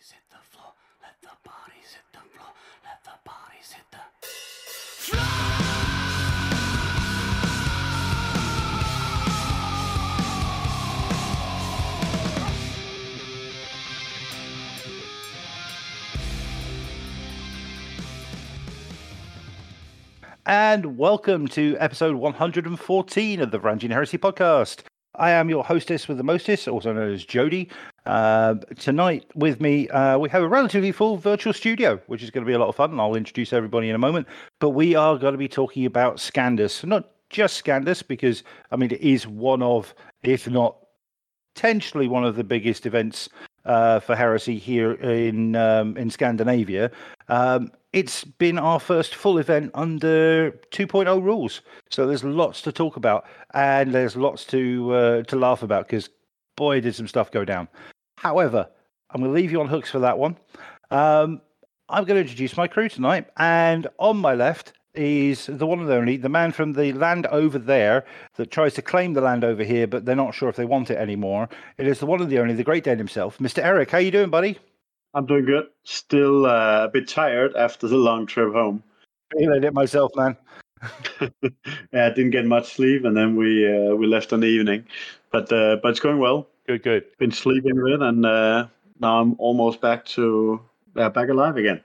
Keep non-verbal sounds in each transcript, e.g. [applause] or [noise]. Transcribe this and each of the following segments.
bodies hit the floor. Let the bodies hit the floor. Let the bodies hit the and welcome to episode 114 of the Varangian Heresy podcast. I am your hostess with the mostest, also known as Jody. Uh, tonight with me, uh, we have a relatively full virtual studio, which is going to be a lot of fun. and I'll introduce everybody in a moment. But we are going to be talking about Scandus, not just Scandus, because I mean it is one of, if not potentially one of the biggest events uh, for heresy here in um, in Scandinavia. Um, it's been our first full event under 2.0 rules, so there's lots to talk about and there's lots to uh, to laugh about because boy did some stuff go down. However, I'm going to leave you on hooks for that one. Um, I'm going to introduce my crew tonight, and on my left is the one and only, the man from the land over there that tries to claim the land over here, but they're not sure if they want it anymore. It is the one and the only, the Great Dane himself, Mr. Eric. How you doing, buddy? I'm doing good. Still uh, a bit tired after the long trip home. Feeling it myself, man. [laughs] yeah, I didn't get much sleep, and then we uh, we left in the evening. But uh, but it's going well. Good, good. Been sleeping a bit, and uh, now I'm almost back to uh, back alive again.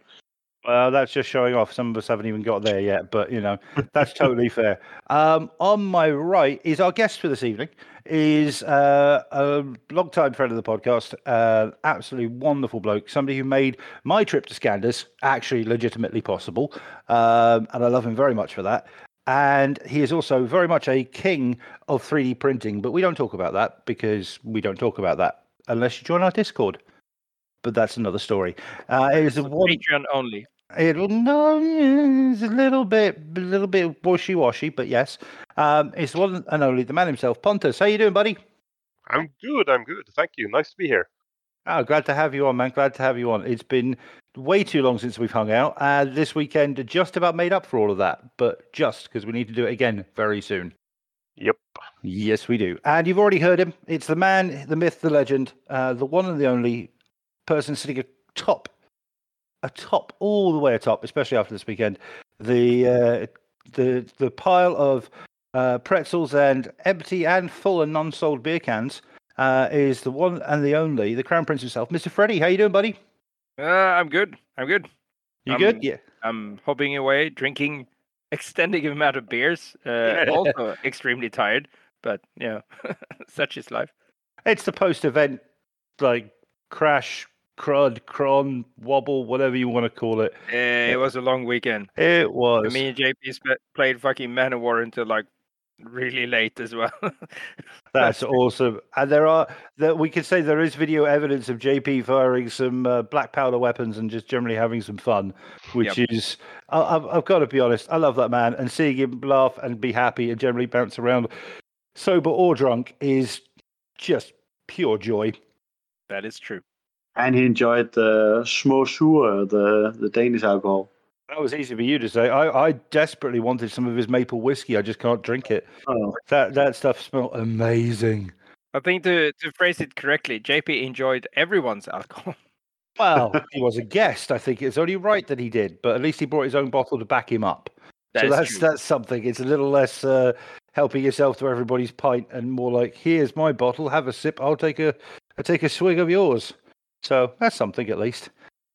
Well, that's just showing off. Some of us haven't even got there yet, but you know that's totally fair. [laughs] Um, on my right is our guest for this evening. Is uh, a long-time friend of the podcast, uh, absolutely wonderful bloke, somebody who made my trip to Scandus actually legitimately possible, um, and I love him very much for that. And he is also very much a king of 3D printing, but we don't talk about that because we don't talk about that unless you join our Discord. But that's another story. Uh, it is a one. Patreon only. It'll no, it's a little bit, a little bit washy-washy, but yes, um, it's one and only the man himself, Pontus. How you doing, buddy? I'm good. I'm good. Thank you. Nice to be here. Oh, glad to have you on, man. Glad to have you on. It's been way too long since we've hung out. Uh, this weekend just about made up for all of that, but just because we need to do it again very soon. Yep. Yes, we do. And you've already heard him. It's the man, the myth, the legend, uh, the one and the only person sitting atop, atop, all the way atop, especially after this weekend. The uh, the the pile of uh, pretzels and empty and full and non-sold beer cans uh, is the one and the only, the Crown Prince himself, Mr. Freddie. How you doing, buddy? Uh, I'm good. I'm good. You Um, good? Yeah. I'm hopping away, drinking [laughs] extending amount of beers. Uh, also extremely tired, but yeah, [laughs] such is life. It's the post-event, like crash, crud, cron, wobble, whatever you want to call it. Yeah, it was a long weekend. It was. Me and JP played fucking Manowar until like really late as well. [laughs] That's awesome. And there are that we could say there is video evidence of JP firing some uh, black powder weapons and just generally having some fun, which is I, I've, I've got to be honest. I love that man, and seeing him laugh and be happy and generally bounce around, sober or drunk, is just pure joy. that is true. And he enjoyed the Smosur, the the Danish alcohol. That was easy for you to say. I, I desperately wanted some of his maple whiskey. I just can't drink it. Oh, That that stuff smelled amazing. I think to to phrase it correctly, JP enjoyed everyone's alcohol. [laughs] Well, [laughs] he was a guest. I think it's only right that he did, but at least he brought his own bottle to back him up. That so that's true. that's something. It's a little less uh, helping yourself to everybody's pint, and more like, "Here's my bottle. Have a sip. I'll take a I'll take a swig of yours." So that's something at least.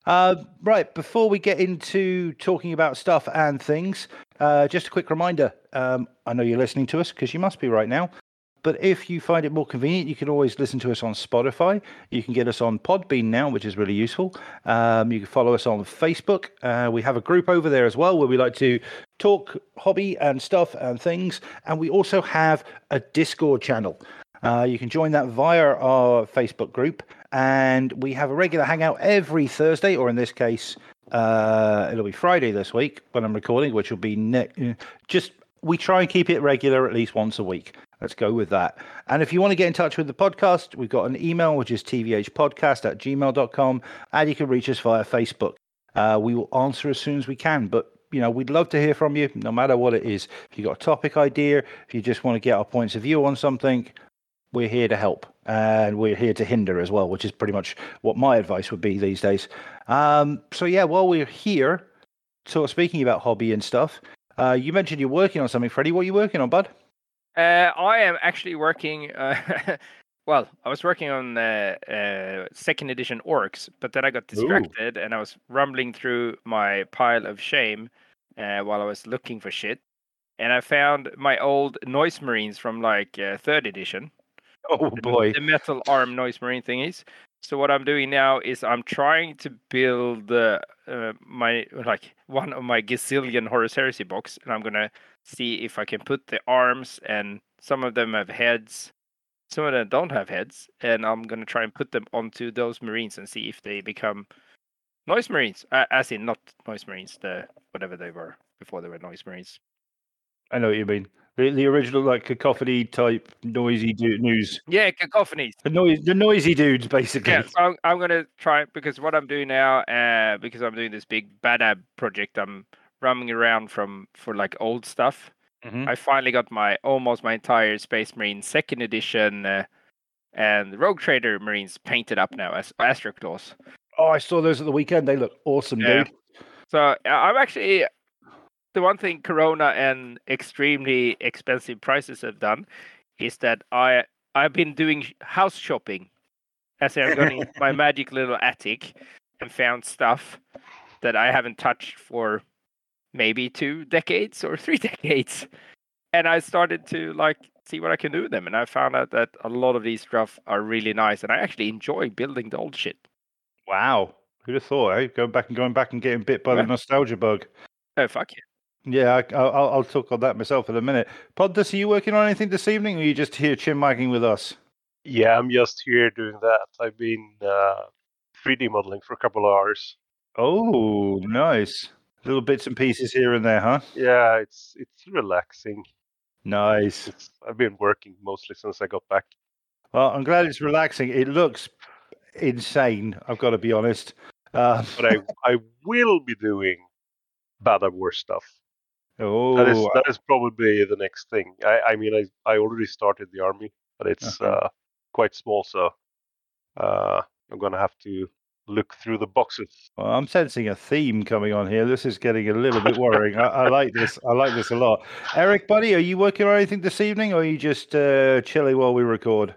Uh, right before we get into talking about stuff and things, uh, just a quick reminder. Um, I know you're listening to us because you must be right now. But if you find it more convenient, you can always listen to us on Spotify. You can get us on Podbean now, which is really useful. Um, you can follow us on Facebook. Uh, we have a group over there as well where we like to talk hobby and stuff and things. And we also have a Discord channel. Uh, you can join that via our Facebook group. And we have a regular hangout every Thursday, or in this case, uh, it'll be Friday this week when I'm recording, which will be ne- just we try and keep it regular at least once a week. Let's go with that. And if you want to get in touch with the podcast, we've got an email, which is tvhpodcast at gmail.com, and you can reach us via Facebook. Uh, we will answer as soon as we can, but you know, we'd love to hear from you, no matter what it is. If you've got a topic idea, if you just want to get our points of view on something, we're here to help and we're here to hinder as well, which is pretty much what my advice would be these days. Um, so yeah, while we're here, sort of speaking about hobby and stuff, uh, you mentioned you're working on something, Freddie. What are you working on, bud? Uh, I am actually working. Uh, [laughs] well, I was working on uh, uh, second edition orcs, but then I got distracted and I was rumbling through my pile of shame uh, while I was looking for shit, and I found my old noise marines from like uh, third edition. [laughs] Oh boy. the metal arm noise marine thingies. So what I'm doing now is I'm trying to build uh, uh, my like one of my gazillion Horus Heresy box, and I'm gonna see if I can put the arms and some of them have heads, some of them don't have heads, and I'm gonna try and put them onto those marines and see if they become noise marines, uh, as in not noise marines, the whatever they were before they were noise marines. I know what you mean. The, the original like cacophony type noisy du- news. Yeah, cacophonies. The noise, the noisy dudes, basically. Yeah, so I'm, I'm gonna try because what I'm doing now, uh, because I'm doing this big Badab project, I'm roaming around from for like old stuff. Mhm. I finally got my almost my entire Space Marine second edition uh, and Rogue Trader Marines painted up now as Astral Claws. Oh, I saw those at the weekend. They look awesome, Yeah. dude. So uh, I'm actually the one thing Corona and extremely expensive prices have done is that I I've been doing house shopping, as I've gone in my [laughs] magic little attic and found stuff that I haven't touched for maybe two decades or [laughs] three decades, and I started to like see what I can do with them, and I found out that a lot of these stuff are really nice, and I actually enjoy building the old shit. Wow. Who'd have thought, eh? Going back and going back and getting bit by the nostalgia bug. Oh fuck yeah! Yeah, I, I'll, I'll- talk on that myself in a minute. Pontus, are you working on anything this evening, or are you just here chin wagging with us? Yeah, I'm just here doing that. I've been uh, 3D modeling for a couple of hours. Oh, nice. Little bits and pieces here and there, huh? Yeah, it's it's relaxing. Nice. It's I've been working mostly since I got back. Well, I'm glad it's relaxing. It looks insane. I've got to be honest. Uh, But I [laughs] I will be doing Badab War stuff. Oh, That is that is probably the next thing. I I mean I I already started the army, but it's Uh-huh. uh, quite small, so uh, I'm gonna have to look through the boxes. well, I'm sensing a theme coming on here. This is getting a little bit worrying. I, I like this. I like this a lot. Eric, buddy, are you working on anything this evening, or are you just uh, chilling while we record?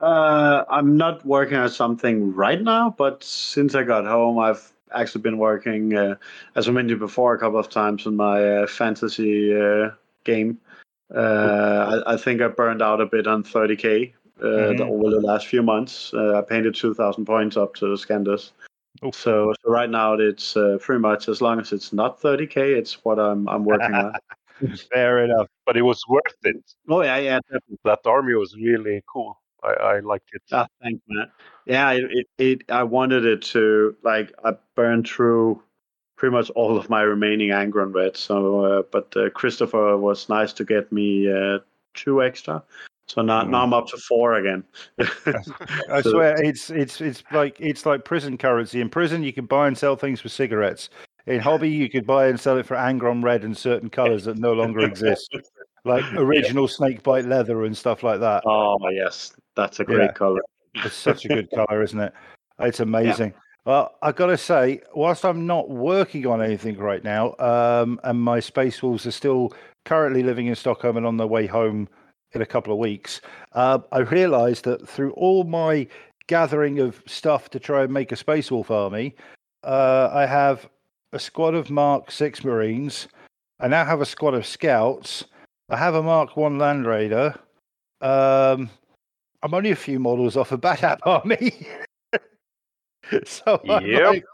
Uh, I'm not working on something right now, but since I got home, I've actually been working, uh, as I mentioned before, a couple of times on my uh, fantasy uh, game. Uh, I, I think I burned out a bit on 30k uh, the, Mhm. over the last few months. Uh, I painted 2,000 points up to Scandus. Oof. So, so right now it's uh, pretty much as long as it's not 30k, it's what I'm I'm working on. [laughs] Fair enough. But it was worth it. Oh yeah, yeah, definitely. That army was really cool. I, I liked it. Ah, thanks, man. Yeah, it, it, it I wanted it to like I burned through pretty much all of my remaining Angron red. So, uh, but uh, Christopher was nice to get me uh, two extra. So now, now I'm up to four again. [laughs] I [laughs] So- swear, it's it's it's like it's like prison currency. In prison, you can buy and sell things for cigarettes. In hobby, you could buy and sell it for Angron red and certain colors that no longer [laughs] exist, like original snakebite leather and stuff like that. Oh yes, that's a great Yeah. color. It's such a good color, isn't it? It's [laughs] amazing. Well, I got to say, whilst I'm not working on anything right now, um, and my Space Wolves are still currently living in Stockholm and on their way home in a couple of weeks, uh, I realised that through all my gathering of stuff to try and make a Space Wolf army, uh, I have a squad of Mark Six Marines. I now have a squad of Scouts. I have a Mark One Land Raider. Um, I'm only a few models off a Badab [laughs] army. so I'm Yep. like,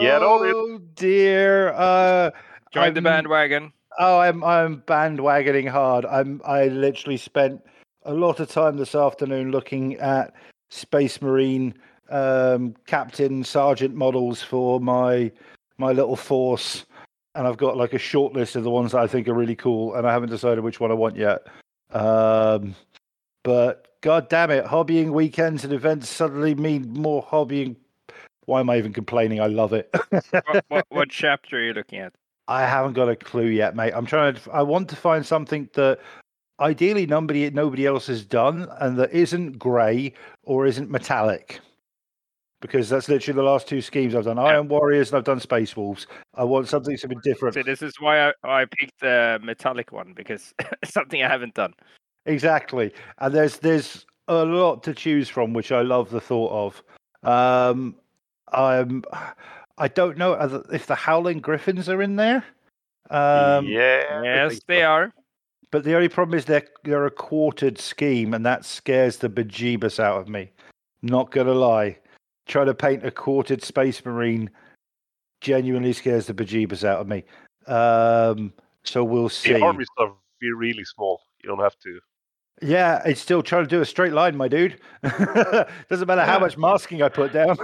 Get on it. oh dear. Uh, Join the I'm- bandwagon. Oh, I'm I'm bandwagoning hard. I'm I literally spent a lot of time this afternoon looking at Space Marine um, captain sergeant models for my my little force, and I've got like a short list of the ones that I think are really cool, and I haven't decided which one I want yet. Um, but god damn it, hobbying weekends and events suddenly mean more hobbying. Why am I even complaining? I love it. [laughs] what, what, what chapter are you looking at? I haven't got a clue yet, mate. I'm trying to. I want to find something that ideally nobody nobody else has done, and that isn't grey or isn't metallic. Because that's literally the last two schemes I've done. Iron Warriors and I've done Space Wolves. I want something bit different. So this is why I, I picked the metallic one because [laughs] it's something I haven't done. Exactly, and there's there's a lot to choose from, which I love the thought of. Um, I'm I don't know if the Howling Griffins are in there. Um, yeah. Yes, they are. But the only problem is they're they're a quartered scheme, and that scares the bejeebus out of me. Not gonna lie, trying to paint a quartered Space Marine genuinely scares the bejeebus out of me. Um, so we'll see. The armies are really small. You don't have to. Yeah, it's still trying to do a straight line, my dude. [laughs] Doesn't matter how much masking I put down.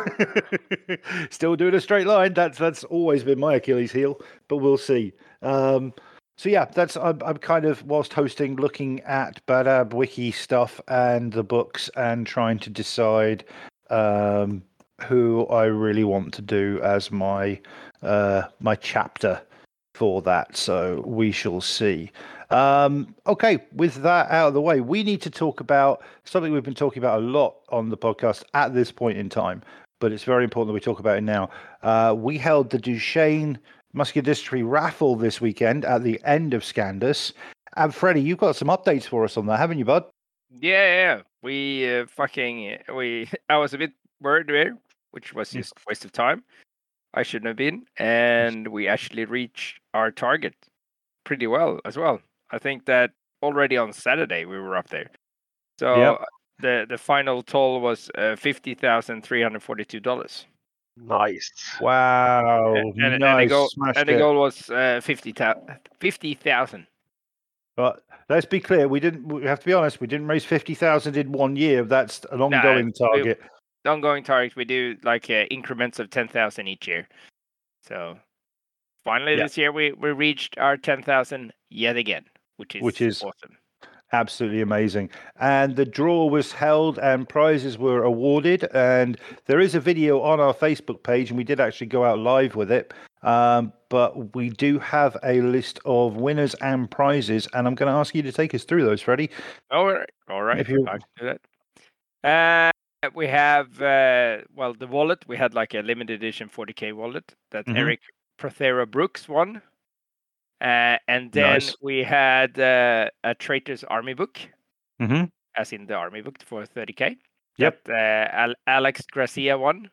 [laughs] still doing a straight line. That's that's always been my Achilles heel, but we'll see. Um, so yeah, that's I'm, I'm kind of whilst hosting, looking at Badab Wiki stuff and the books, and trying to decide um, who I really want to do as my uh, my chapter for that. So we shall see. Um, okay, with that out of the way, we need to talk about something we've been talking about a lot on the podcast at this point in time, but it's very important that we talk about it now. Uh, we held the Duchenne Muscular Dystrophy raffle this weekend at the end of Scandus. And Freddie, you've got some updates for us on that, haven't you, bud? Yeah, yeah, yeah. We uh, fucking [laughs] we. I was a bit worried there, which was Mm. just a waste of time. I shouldn't have been, and we actually reached our target pretty well as well. I think that already on Saturday we were up there. So Yep. the the final toll was uh, fifty thousand three hundred forty two dollars, Nice. Wow, and, and, nice, the goal and the goal was uh, fifty thousand. But let's be clear, we didn't. We have to be honest. We didn't raise fifty thousand in one year. That's an ongoing target. The ongoing target we do like uh, increments of ten thousand each year. So finally Yeah. this year we we reached our ten thousand yet again, which is Which is awesome. Absolutely amazing. And the draw was held and prizes were awarded. And there is a video on our Facebook page, and we did actually go out live with it. Um, but we do have a list of winners and prizes. And I'm going to ask you to take us through those, Freddie. All right, all right. If you- do that. Uh, we have uh, well the wallet. We had like a limited edition 40k wallet that Mhm. Eric Prothera Brooks won. Uh, and then Nice. we had uh, a Traitor's Army book, Mm-hmm. as in the Army book for 30k. Yep. that, uh, Al- Alex Gracia won.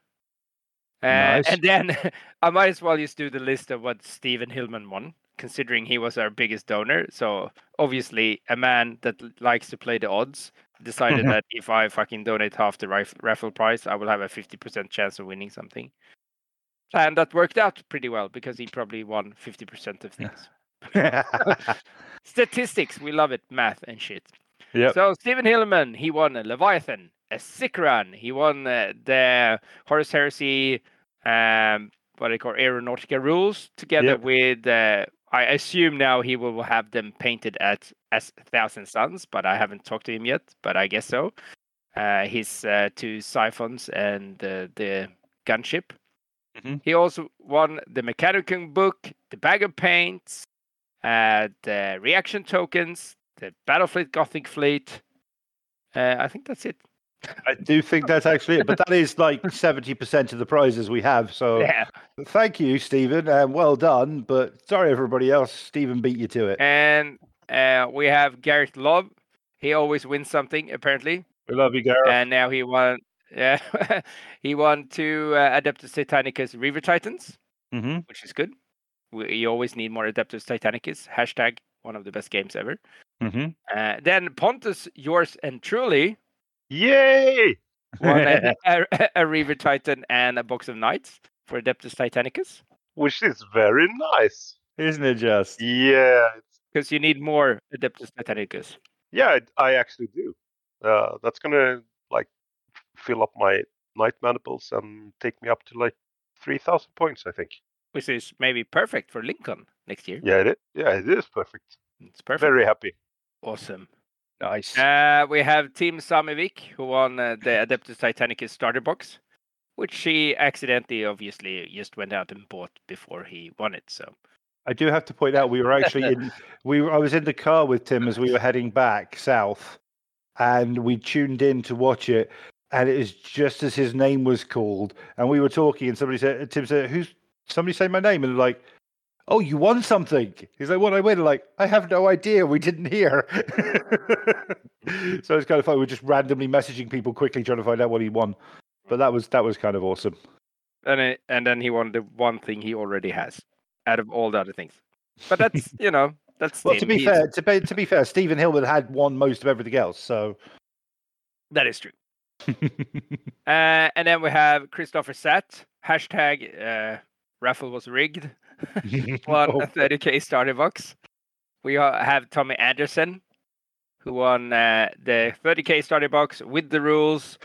Uh, Nice. And then [laughs] I might as well just do the list of what Stephen Hillman won, considering he was our biggest donor. So obviously, a man that likes to play the odds decided [laughs] that if I fucking donate half the rif- raffle price, I will have a 50% chance of winning something. And that worked out pretty well because he probably won 50% of things. [laughs] Statistics, we love it, math and shit. Yeah. So Stephen Hillman, he won a Leviathan, a Sicaran, he won uh, the Horus Heresy, um, what they call Aeronautica rules, together Yep. with. Uh, I assume now he will have them painted at as Thousand Suns, but I haven't talked to him yet. But I guess so. Uh, his uh, two Xiphons and uh, the gunship. Mhm. He also won the Mechanicum book, the bag of paints, uh, the reaction tokens, the Battlefleet Gothic Fleet. Uh, I think that's it. I do think that's actually it, but that is like [laughs] 70% of the prizes we have. So Yeah. thank you, Stephen, and well done. But sorry, everybody else, Stephen beat you to it. And uh, we have Garrett Love. He always wins something, apparently. We love you, Gareth. And now he won. Yeah, [laughs] he won two uh, Adeptus Titanicus Reaver Titans, Mm-hmm. which is good. We you always need more Adeptus Titanicus. Hashtag one of the best games ever. Mm-hmm. Uh, then Pontus, yours and truly Yay! won [laughs] a, a, a Reaver Titan and a box of knights for Adeptus Titanicus Which is very nice. Isn't it just? Yeah, because you need more Adeptus Titanicus. yeah, I- I actually do. Uh, that's gonna like fill up my Knight maniples and take me up to like three thousand points. I think. Which is maybe perfect for Lincoln next year. Yeah, it is. Yeah, it is perfect. It's perfect. Very happy. awesome. Nice. Uh, we have Tim Samivik who won uh, the [laughs] Adeptus Titanicus starter box, which he accidentally, obviously, just went out and bought before he won it. So I do have to point out we were actually in [laughs] we were, I was in the car with Tim as we were heading back south, and we tuned in to watch it, and it was just as his name was called, and we were talking, and somebody said Tim said, "Who's somebody say my name?" and like. Oh, you won something. He's like, what I win? Like, I have no idea. We didn't hear. [laughs] so it's kind of fun. We're just randomly messaging people quickly trying to find out what he won. But that was that was kind of awesome. and it, and then he won the one thing he already has out of all the other things. But that's [laughs] you know that's Well, to be He's- fair, to be, to be fair, Stephen Hillman had won most of everything else. So that is true. [laughs] Uh, and then we have Christopher Sat hashtag uh, raffle was rigged. [laughs] [laughs] won Oh, a 30k starter box. We have Tommy Anderson, who won uh, the 30k starter box with the rules,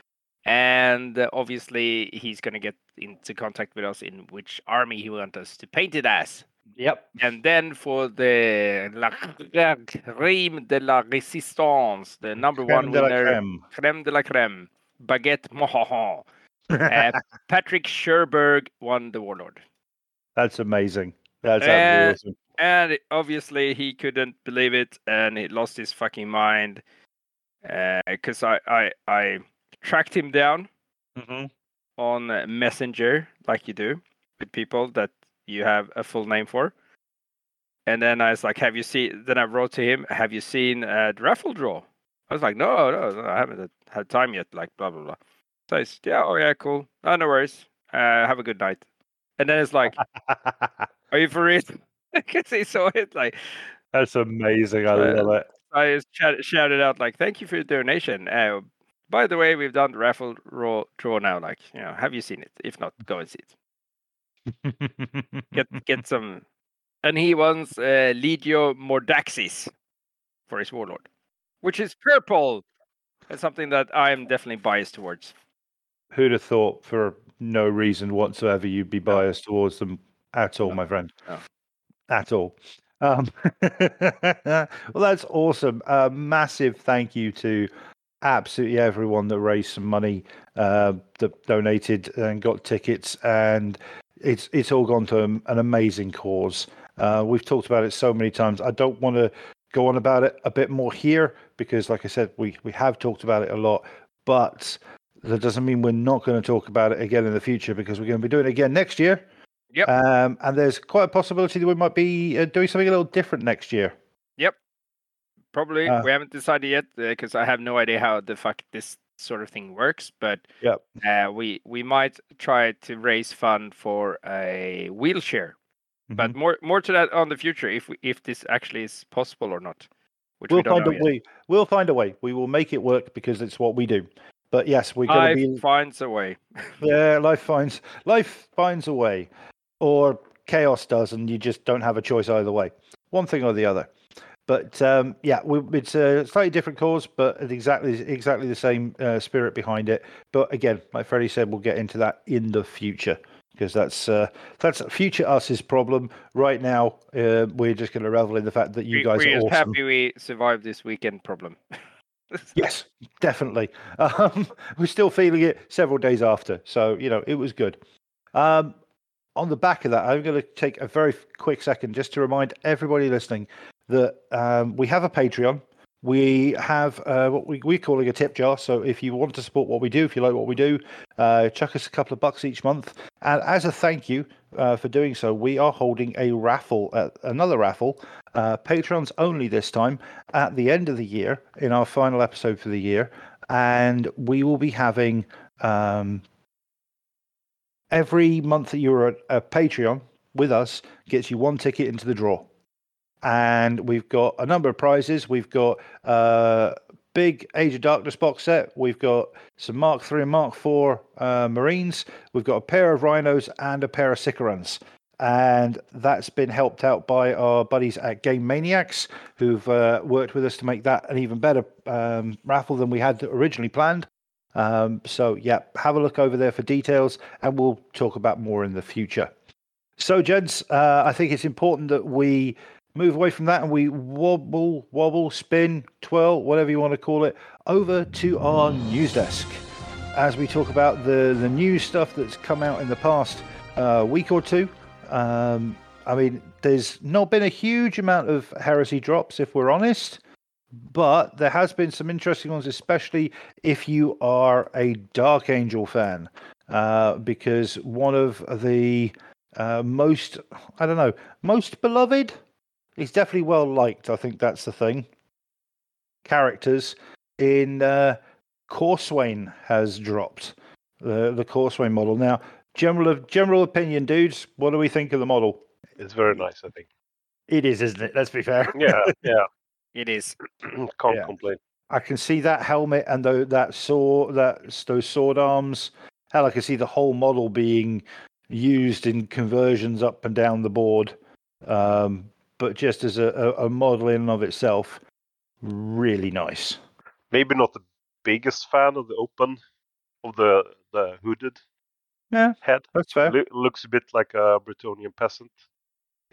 and uh, obviously he's gonna get into contact with us in which army he wants us to paint it as. Yep. And then for the La Crème de la Résistance, the number one Crème la winner, crème. Crème de la Crème, Baguette Mohoho. [laughs] Uh, Patrick Sherberg won the Warlord. That's amazing. That's Uh, absolutely awesome. and obviously he couldn't believe it and he lost his fucking mind because I, I i tracked him down Mhm. on uh, messenger like you do with people that you have a full name for and then i was like have you seen then i wrote to him have you seen uh, the raffle draw i was like no no, no i haven't had time yet like blah blah blah so he's yeah oh yeah cool oh, no worries uh, have a good night and then it's like [laughs] are you for real [laughs] because he saw it like That's amazing. I love it. I just shouted out like, "Thank you for your donation." Uh, by the way, we've done the raffle draw, draw now. Like, you know, have you seen it? If not, go and see it. Get get [laughs] some. And he wants uh, Legio Mordaxis for his warlord, which is purple. It's something that I'm definitely biased towards. Who'd have thought for no reason whatsoever you'd be biased towards them at all, No. my friend? No. At all. Um, [laughs] well, that's awesome. A massive thank you to absolutely everyone that raised some money, uh, that donated and got tickets, and it's it's all gone to an an amazing cause. Uh, we've talked about it so many times. I don't want to go on about it a bit more here because, like I said, we we have talked about it a lot, but that doesn't mean we're not going to talk about it again in the future because we're going to be doing it again next year. Yep. Um, and there's quite a possibility that we might be uh, doing something a little different next year. Yep. Probably Uh, we haven't decided yet because I have no idea how the fuck this sort of thing works. But Yep. uh, we we might try to raise fund for a wheelchair. But Mm-hmm. more more to that on the future if we, if this actually is possible or not. Which we We'll don't find a yet. way. We'll find a way. We will make it work because it's what we do. But yes, we're going to be. Life finds a way. [laughs] Yeah, life finds life finds a way, or chaos does, and you just don't have a choice either way. One thing or the other. But um, yeah, we, it's a slightly different cause, but exactly exactly the same uh, spirit behind it. But again, like Freddie said, we'll get into that in the future because that's uh, that's future us's problem. Right now, uh, we're just going to revel in the fact that you we, guys we're are awesome. happy we survived this weekend problem. [laughs] Yes, definitely. Um, [laughs] we're still feeling it several days after, so you know it was good. Um, on the back of that, I'm going to take a very quick second just to remind everybody listening that um, we have a Patreon. We have uh, what we, we're calling a tip jar. So if you want to support what we do, if you like what we do, uh, chuck us a couple of bucks each month. And as a thank you uh, for doing so, we are holding a raffle, uh, another raffle, uh, Patrons only this time, at the end of the year, in our final episode for the year. And we will be having um, every month that you're a, a Patreon with us gets you one ticket into the draw. And we've got a number of prizes. We've got uh, big Age of Darkness box set. We've got some Mark III and Mark IV uh, Marines. We've got a pair of Rhinos and a pair of Sicarans. And that's been helped out by our buddies at Game Maniacs, who've uh, worked with us to make that an even better um, raffle than we had originally planned. Um, so, yeah, have a look over there for details, and we'll talk about more in the future. So, gents, uh, I think it's important that we move away from that and we wobble, wobble, spin, twirl, whatever you want to call it, over to our news desk as we talk about the, the new stuff that's come out in the past uh, week or two. Um, I mean, there's not been a huge amount of heresy drops, if we're honest, but there has been some interesting ones, especially if you are a Dark Angel fan, uh, because one of the uh, most, I don't know, most beloved, he's definitely well liked. I think that's the thing. Characters in uh, Corswain has dropped the the Corswain model now. General general opinion, dudes. What do we think of the model? It's very nice, I think. It is, isn't it? Let's be fair. [laughs] Yeah, yeah. [laughs] It is. [clears throat] Can't Yeah. complain. I can see that helmet and tho- that sword, that those sword arms. Hell, I can see the whole model being used in conversions up and down the board. Um, but just as a, a, a model in and of itself, really nice. Maybe not the biggest fan of the open of the the hooded Yeah. head. That's fair. Loo- looks a bit like a Bretonnian peasant.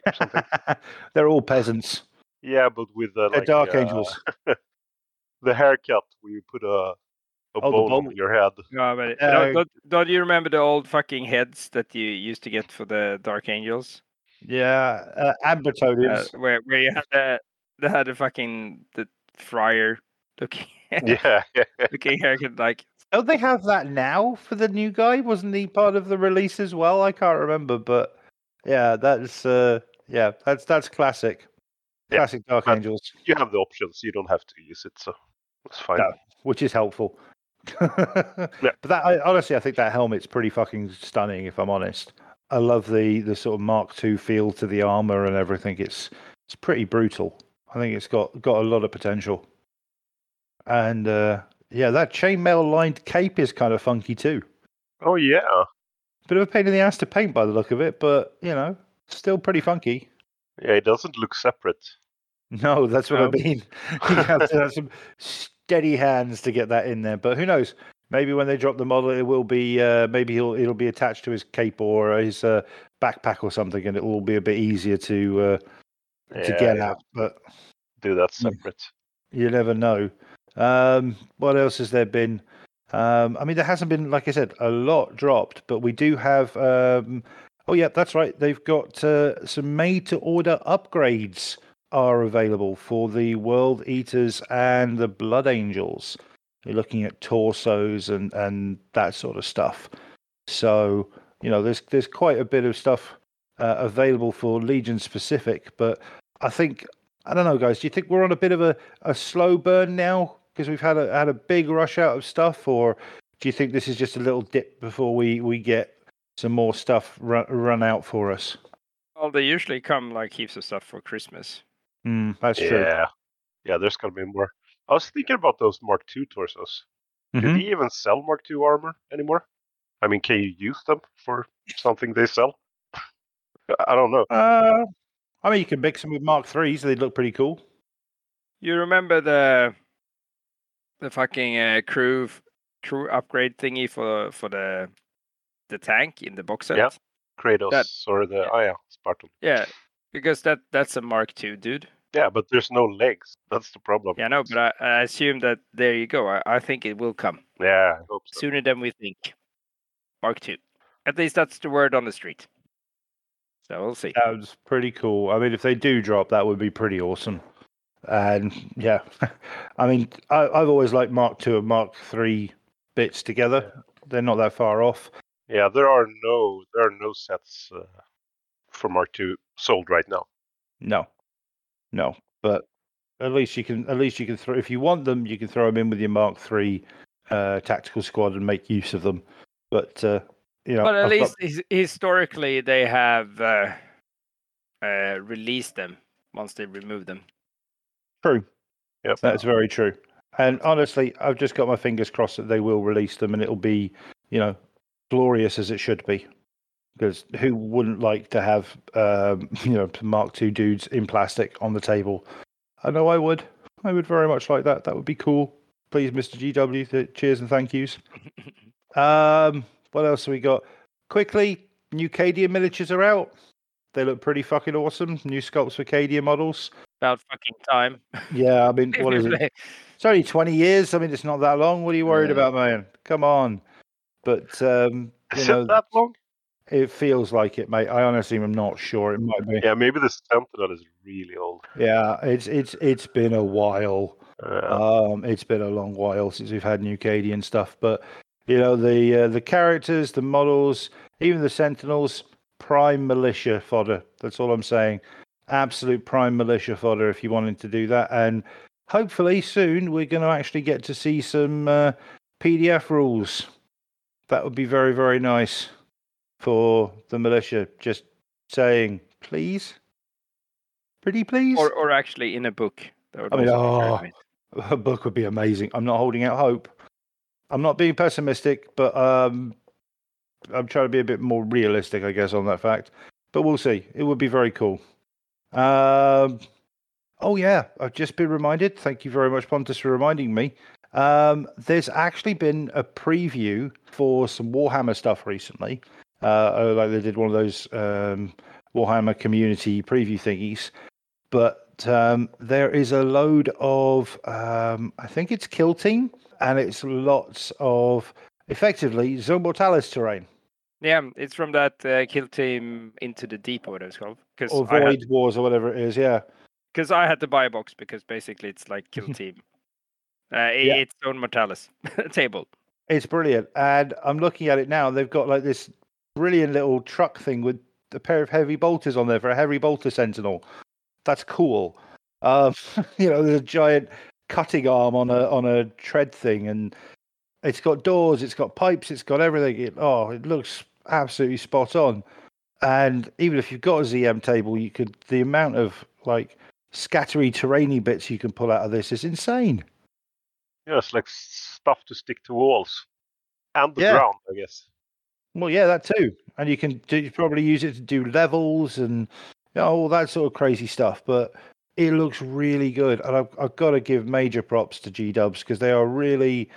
or something. [laughs] They're all peasants. yeah, but with the They're like, dark uh, angels. [laughs] the haircut where you put a a Oh, the bone on your head. No, but Uh, don't, don't, don't you remember the old fucking heads that you used to get for the Dark Angels? Yeah, uh, and Uh, where where you had the they had the fucking the friar looking [laughs] Yeah, [laughs] looking haircut like Don't they have that now for the new guy? Wasn't he part of the release as well? I can't remember, but yeah, that's uh, yeah, that's that's classic, Yeah, classic Dark but- Angels, you have the options. You don't have to use it, so it's fine. No. which is helpful. [laughs] yeah. But that I, honestly, I think that helmet's pretty fucking stunning. If I'm honest, I love the the sort of Mark II feel to the armor and everything. It's it's pretty brutal. I think it's got got a lot of potential. And uh, yeah, that chainmail lined cape is kind of funky too. Oh yeah, Bit of a pain in the ass to paint by the look of it, but you know, still pretty funky. yeah. It doesn't look separate. [laughs] No, that's what I mean. [laughs] you have to have some [laughs] steady hands to get that in there. But who knows? Maybe when they drop the model, it will be uh, maybe he'll it'll be attached to his cape or his uh, backpack or something, and it will be a bit easier to uh, to get yeah. at. But Do that separate. you never know. Um, what else has there been? Um, I mean, there hasn't been, like I said, a lot dropped, but we do have. Um, oh, yeah, that's right. They've got uh, some made-to-order upgrades are available for the World Eaters and the Blood Angels. You're looking at torsos and and that sort of stuff. So you know, there's there's quite a bit of stuff uh, available for Legion specific, but I think I don't know, guys. Do you think we're on a bit of a, a slow burn now because we've had a had a big rush out of stuff, or do you think this is just a little dip before we we get some more stuff run, run out for us? well they usually come like heaps of stuff for Christmas. Mm, that's true. Yeah, yeah. There's gonna be more. I was thinking about those Mark II torsos. Do Mhm. they even sell Mark II armor anymore? I mean, can you use them for something they sell? [laughs] I don't know. Uh, I mean, you can mix them with Mark threes; they'd look pretty cool. You remember the the fucking uh, crew crew upgrade thingy for for the the tank in the box set? Yeah. Kratos That- or the oh yeah, Spartan. Yeah, because that that's a Mark II, dude. Yeah, but there's no legs. That's the problem. Yeah, no, but I, I assume that there you go. I, I think it will come yeah, I hope so. sooner than we think. Mark II. At least that's the word on the street. So we'll see. Sounds pretty cool. I mean, if they do drop, that would be pretty awesome. And yeah, [laughs] I mean, I, I've always liked Mark two and Mark three bits together. They're not that far off. Yeah, there are no there are no sets uh, for Mark II sold right now. No, no. But at least you can at least you can throw if you want them, you can throw them in with your Mark three uh, tactical squad and make use of them. But uh, you know, But at I've least his, historically, they have uh, uh, released them once they remove them. true. Yep. That's very true. And honestly, I've just got my fingers crossed that they will release them and it'll be, you know, glorious as it should be. Because who wouldn't like to have, um, [laughs] you know, Mark II dudes in plastic on the table? I know I would. I would very much like that. That would be cool. Please, Mr. GW, th- cheers and thank yous. [laughs] Um, what else have we got? Quickly, new Cadia miniatures are out. They look pretty fucking awesome. New sculpts for Cadia models. About fucking time. Yeah, I mean, what is it? [laughs] It's only 20 years. I mean, it's not that long. What are you worried Yeah. about, man? Come on. But, um, you Is know, it that long? It feels like it, mate. I honestly am not sure. It might be. Yeah, maybe the Sentinel is really old. Yeah, it's it's it's been a while. Uh, Um, it's been a long while since we've had New Cadian stuff, but you know the uh, the characters, the models, even the Sentinels, prime militia fodder. That's all I'm saying. Absolute prime militia fodder if you wanted to do that, and hopefully soon we're going to actually get to see some uh, PDF rules. That would be very very nice for the militia. Just saying, please, pretty please. or or actually in a book. That would I mean, be oh, [laughs] a book would be amazing. I'm not holding out hope. I'm not being pessimistic, but um, I'm trying to be a bit more realistic, I guess, on that fact. But we'll see. It would be very cool. Um, oh yeah, I've just been reminded. Thank you very much, Pontus, for reminding me. Um, there's actually been a preview for some Warhammer stuff recently. Uh, oh, like they did one of those um, Warhammer community preview thingies but um, there is a load of um, I think it's Kill Team, and it's lots of effectively Zone Mortalis terrain Yeah, it's from that uh, kill team into the deep or whatever it's called. Because or I, had- Void Wars or whatever it is, yeah. Because I had to buy a box because basically it's like kill [laughs] team. Uh, Yeah. It's Zone Mortalis [laughs] table. it's brilliant, and I'm looking at it now. They've got like this brilliant little truck thing with a pair of heavy bolters on there for a heavy bolter sentinel. That's cool. Um, [laughs] you know, there's a giant cutting arm on a on a tread thing, and it's got doors, it's got pipes, it's got everything. It, oh, it looks absolutely spot on. And even if you've got a ZM table, you could the amount of like scattery terrainy bits you can pull out of this is insane. yeah, it's like stuff to stick to walls and the Yeah. ground, I guess. Well, yeah, that too. And you can do, you probably use it to do levels and you know, all that sort of crazy stuff. But it looks really good, and I've, I've got to give major props to G Dubs because they are really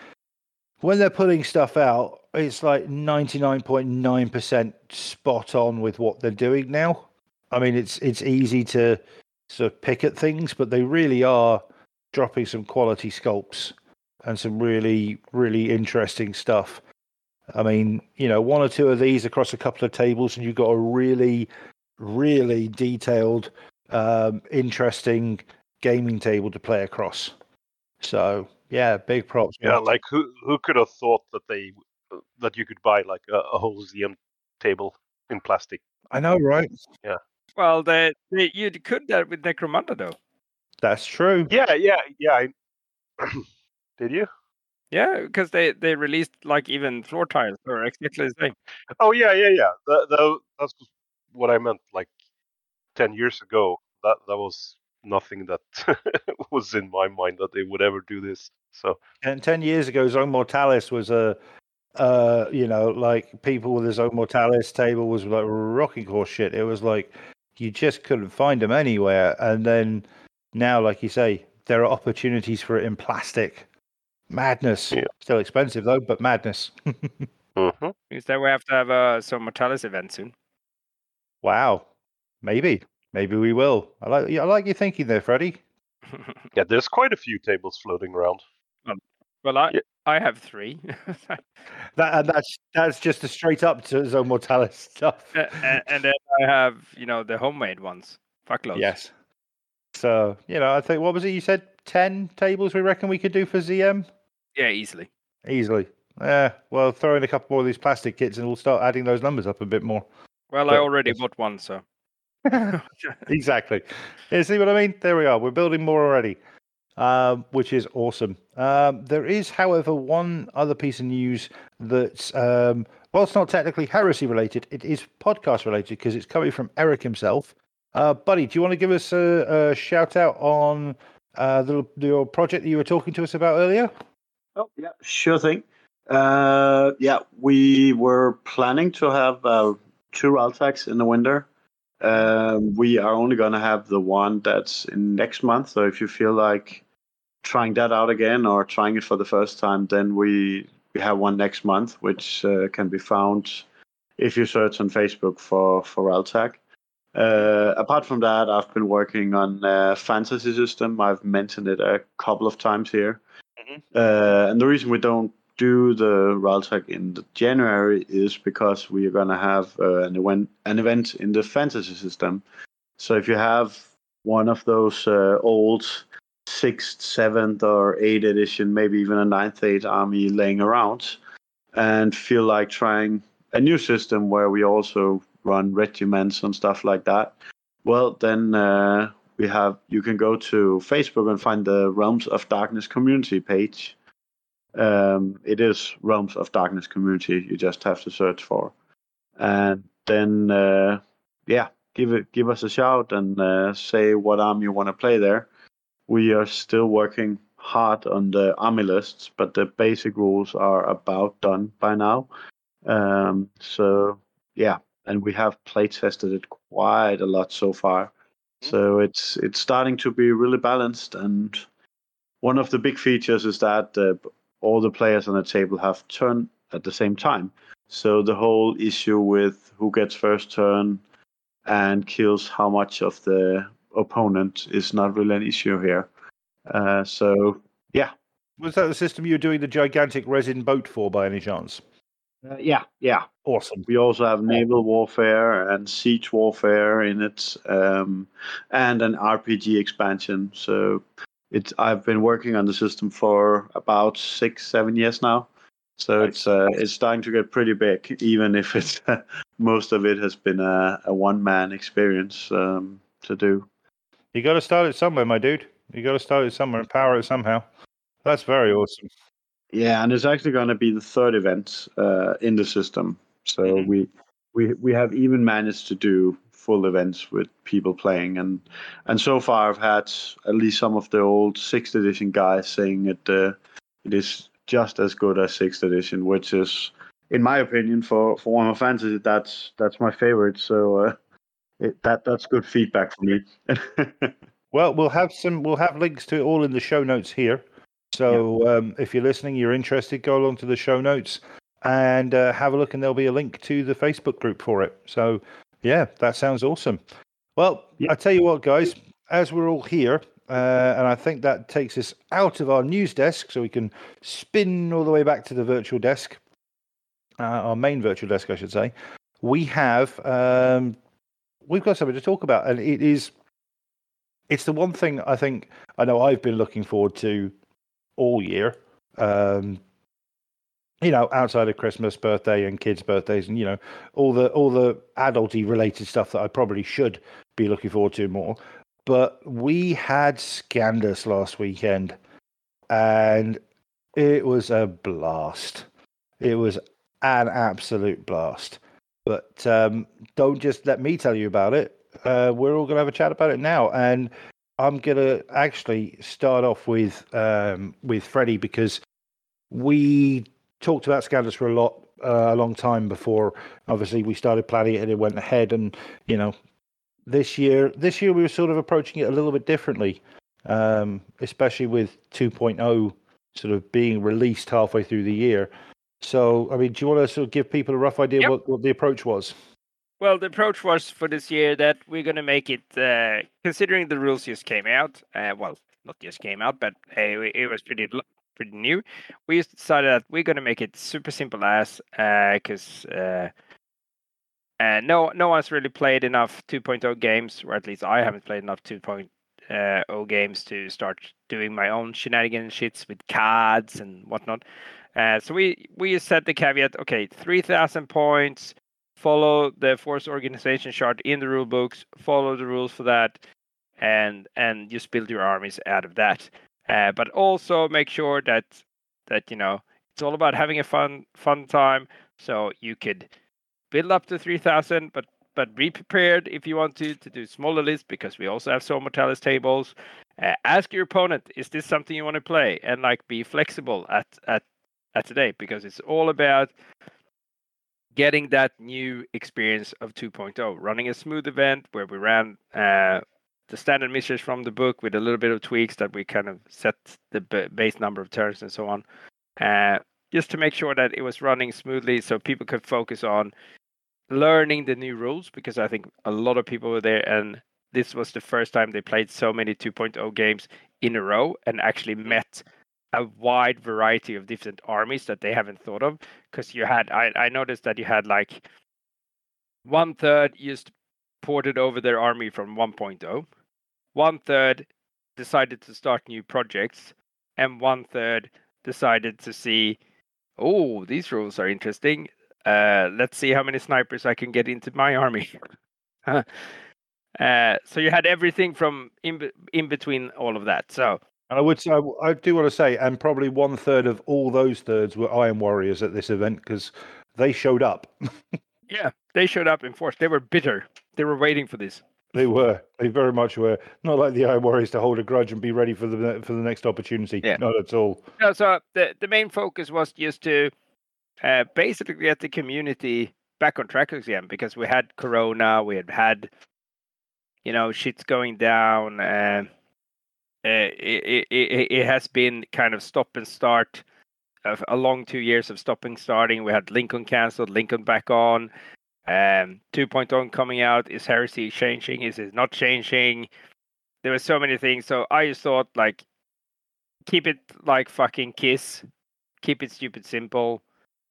when they're putting stuff out, it's like ninety nine point nine percent spot on with what they're doing now. I mean, it's it's easy to sort of pick at things, but they really are dropping some quality sculpts and some really really interesting stuff. I mean, you know, one or two of these across a couple of tables, and you've got a really, really detailed, um, interesting gaming table to play across. So, yeah, big props. Yeah, like who who could have thought that they that you could buy like a, a whole ZM table in plastic? I know, right? Yeah. Well, they, they you could that with Necromunda though. That's true. Yeah, yeah, yeah. I... [clears throat] Did you? Yeah, because they they released like even floor tiles or exactly the same. Oh yeah, yeah, yeah. That, that, that's what I meant. Like ten years ago, that that was nothing that [laughs] was in my mind that they would ever do this. So And 10 years ago, Zone Mortalis was a, uh, you know, like people with a Zone Mortalis table was like rocking horse shit. It was like you just couldn't find them anywhere. And then now, like you say, there are opportunities for it in plastic. Madness. Yeah. Still expensive though, but madness. [laughs] mhm. Means that we have to have a Zone Mortalis event soon. wow. Maybe. Maybe we will. I like. I like your thinking there, Freddie. yeah, there's quite a few tables floating around. well, I Yeah. I have three. [laughs] That and that's that's just a straight up to Zone Mortalis stuff. A- a- and then I have you know the homemade ones. Fuckloads. Yes. So, you know, I think, what was it you said? 10 tables we reckon we could do for ZM? Yeah, easily. Easily. Yeah. Well, throw in a couple more of these plastic kits and we'll start adding those numbers up a bit more. Well, I already bought one, so [laughs] exactly. Yeah, see what I mean? There we are. We're building more already, um, which is awesome. Um, there is, however, one other piece of news that's, um, well, it's not technically heresy related. It is podcast related because it's coming from Eric himself. Uh, buddy, do you want to give us a, a shout out on uh, the, your project that you were talking to us about earlier? Oh, yeah, sure thing. Uh, yeah, we were planning to have uh, two Raltacs in the winter. Um, we are only going to have the one that's in next month. So if you feel like trying that out again or trying it for the first time, then we we have one next month, which uh, can be found if you search on Facebook for for Raltac. Uh, apart from that, I've been working on uh, fantasy system. I've mentioned it a couple of times here. Uh, and the reason we don't do the Raltech in the January is because we are going to have uh, an event an event in the fantasy system. So if you have one of those uh, old sixth, seventh, or eighth edition, maybe even a ninth, eighth army laying around, and feel like trying a new system where we also run regiments and stuff like that, well, then uh, we have you can go to Facebook and find the Realms of Darkness community page. Um, it is Realms of Darkness community. You just have to search for, and then uh, yeah, give it give us a shout and uh, say what army you want to play there. We are still working hard on the army lists, but the basic rules are about done by now. Um, so yeah, and we have play tested it quite a lot so far. So it's it's starting to be really balanced, and one of the big features is that uh, all the players on the table have turn at the same time. So the whole issue with who gets first turn and kills how much of the opponent is not really an issue here. Uh, so yeah, Was that the system you were doing the gigantic resin boat for by any chance? Uh, yeah, yeah. Awesome. We also have naval warfare and siege warfare in it, um, and an RPG expansion. So it's I've been working on the system for about six, seven years now. So Nice. it's uh, it's starting to get pretty big, even if it's [laughs] most of it has been a, a one man experience um, to do. You got to start it somewhere, my dude. You got to start it somewhere and power it somehow. That's very awesome. Yeah, and it's actually going to be the third event uh, in the system. So Mhm. we we we have even managed to do full events with people playing, and and so far I've had at least some of the old sixth edition guys saying it uh, it is just as good as sixth edition, which is, in my opinion, for for Warhammer Fantasy, that's that's my favorite. So uh, it, that that's good feedback for me. [laughs] Well, we'll have some. We'll have links to it all in the show notes here. So um, if you're listening, you're interested, go along to the show notes and uh, have a look, and there'll be a link to the Facebook group for it. So yeah, that sounds awesome. Well, Yeah. I tell you what, guys, as we're all here, uh, and I think that takes us out of our news desk, so we can spin all the way back to the virtual desk, uh, our main virtual desk, I should say. We have um, we've got something to talk about, and it is it's the one thing I think I know I've been looking forward to all year. Um, you know, outside of Christmas, birthday, and kids' birthdays, and you know, all the all the adulty related stuff that I probably should be looking forward to more. But we had Scandus last weekend, and it was a blast. It was an absolute blast. But um, don't just let me tell you about it. Uh, we're all going to have a chat about it now, and I'm going to actually start off with um, with Freddie because we talked about Scandus for a lot uh, a long time before. Obviously, we started planning it and it went ahead, and you know, this year this year we were sort of approaching it a little bit differently, um, especially with 2.0 sort of being released halfway through the year. So, I mean, do you want to sort of give people a rough idea Yep. what, what the approach was? Well, the approach was for this year that we're going to make it, uh, considering the rules just came out. Uh, well, not just came out, but uh, it was pretty pretty new. We just decided that we're going to make it super simple as, because uh, uh, no no one's really played enough 2.0 games, or at least I haven't played enough 2.0 games to start doing my own shenanigans shits with cards and whatnot. Uh, so we we set the caveat. Okay, three thousand points follow the force organization chart in the rule books follow the rules for that and and just build your armies out of that. Uh, but also make sure that that you know it's all about having a fun fun time. So you could build up to 3000 but but be prepared if you want to to do smaller lists because we also have Zone Mortalis tables. Uh, ask your opponent is this something you want to play? And like be flexible at at at today because it's all about getting that new experience of 2.0 running a smooth event where we ran uh, the standard missions from the book with a little bit of tweaks that we kind of set the b- base number of turns and so on uh, just to make sure that it was running smoothly so people could focus on learning the new rules because i think a lot of people were there and this was the first time they played so many 2.0 games in a row and actually met a wide variety of different armies that they haven't thought of. Because you had, I, I noticed that you had like one third just ported over their army from 1.0, one third decided to start new projects, and one third decided to see, oh, these rules are interesting. Uh, let's see how many snipers I can get into my army. [laughs] uh, so you had everything from in, in between all of that. So And I would say, I do want to say, and probably one third of all those thirds were Iron Warriors at this event because they showed up. yeah, they showed up in force. They were bitter. They were waiting for this. They were. They very much were. Not like the Iron Warriors to hold a grudge and be ready for the for the next opportunity. Yeah. Not at all. No, so the the main focus was just to uh, basically get the community back on track again because we had Corona, we had had you know shit's going down. Uh, it, it, it it has been kind of stop and start a long two years of stopping starting. We had Lincoln cancelled, Lincoln back on. Um, 2.0 coming out. Is heresy changing? Is it not changing? There were so many things. So I just thought like keep it like fucking kiss keep it stupid simple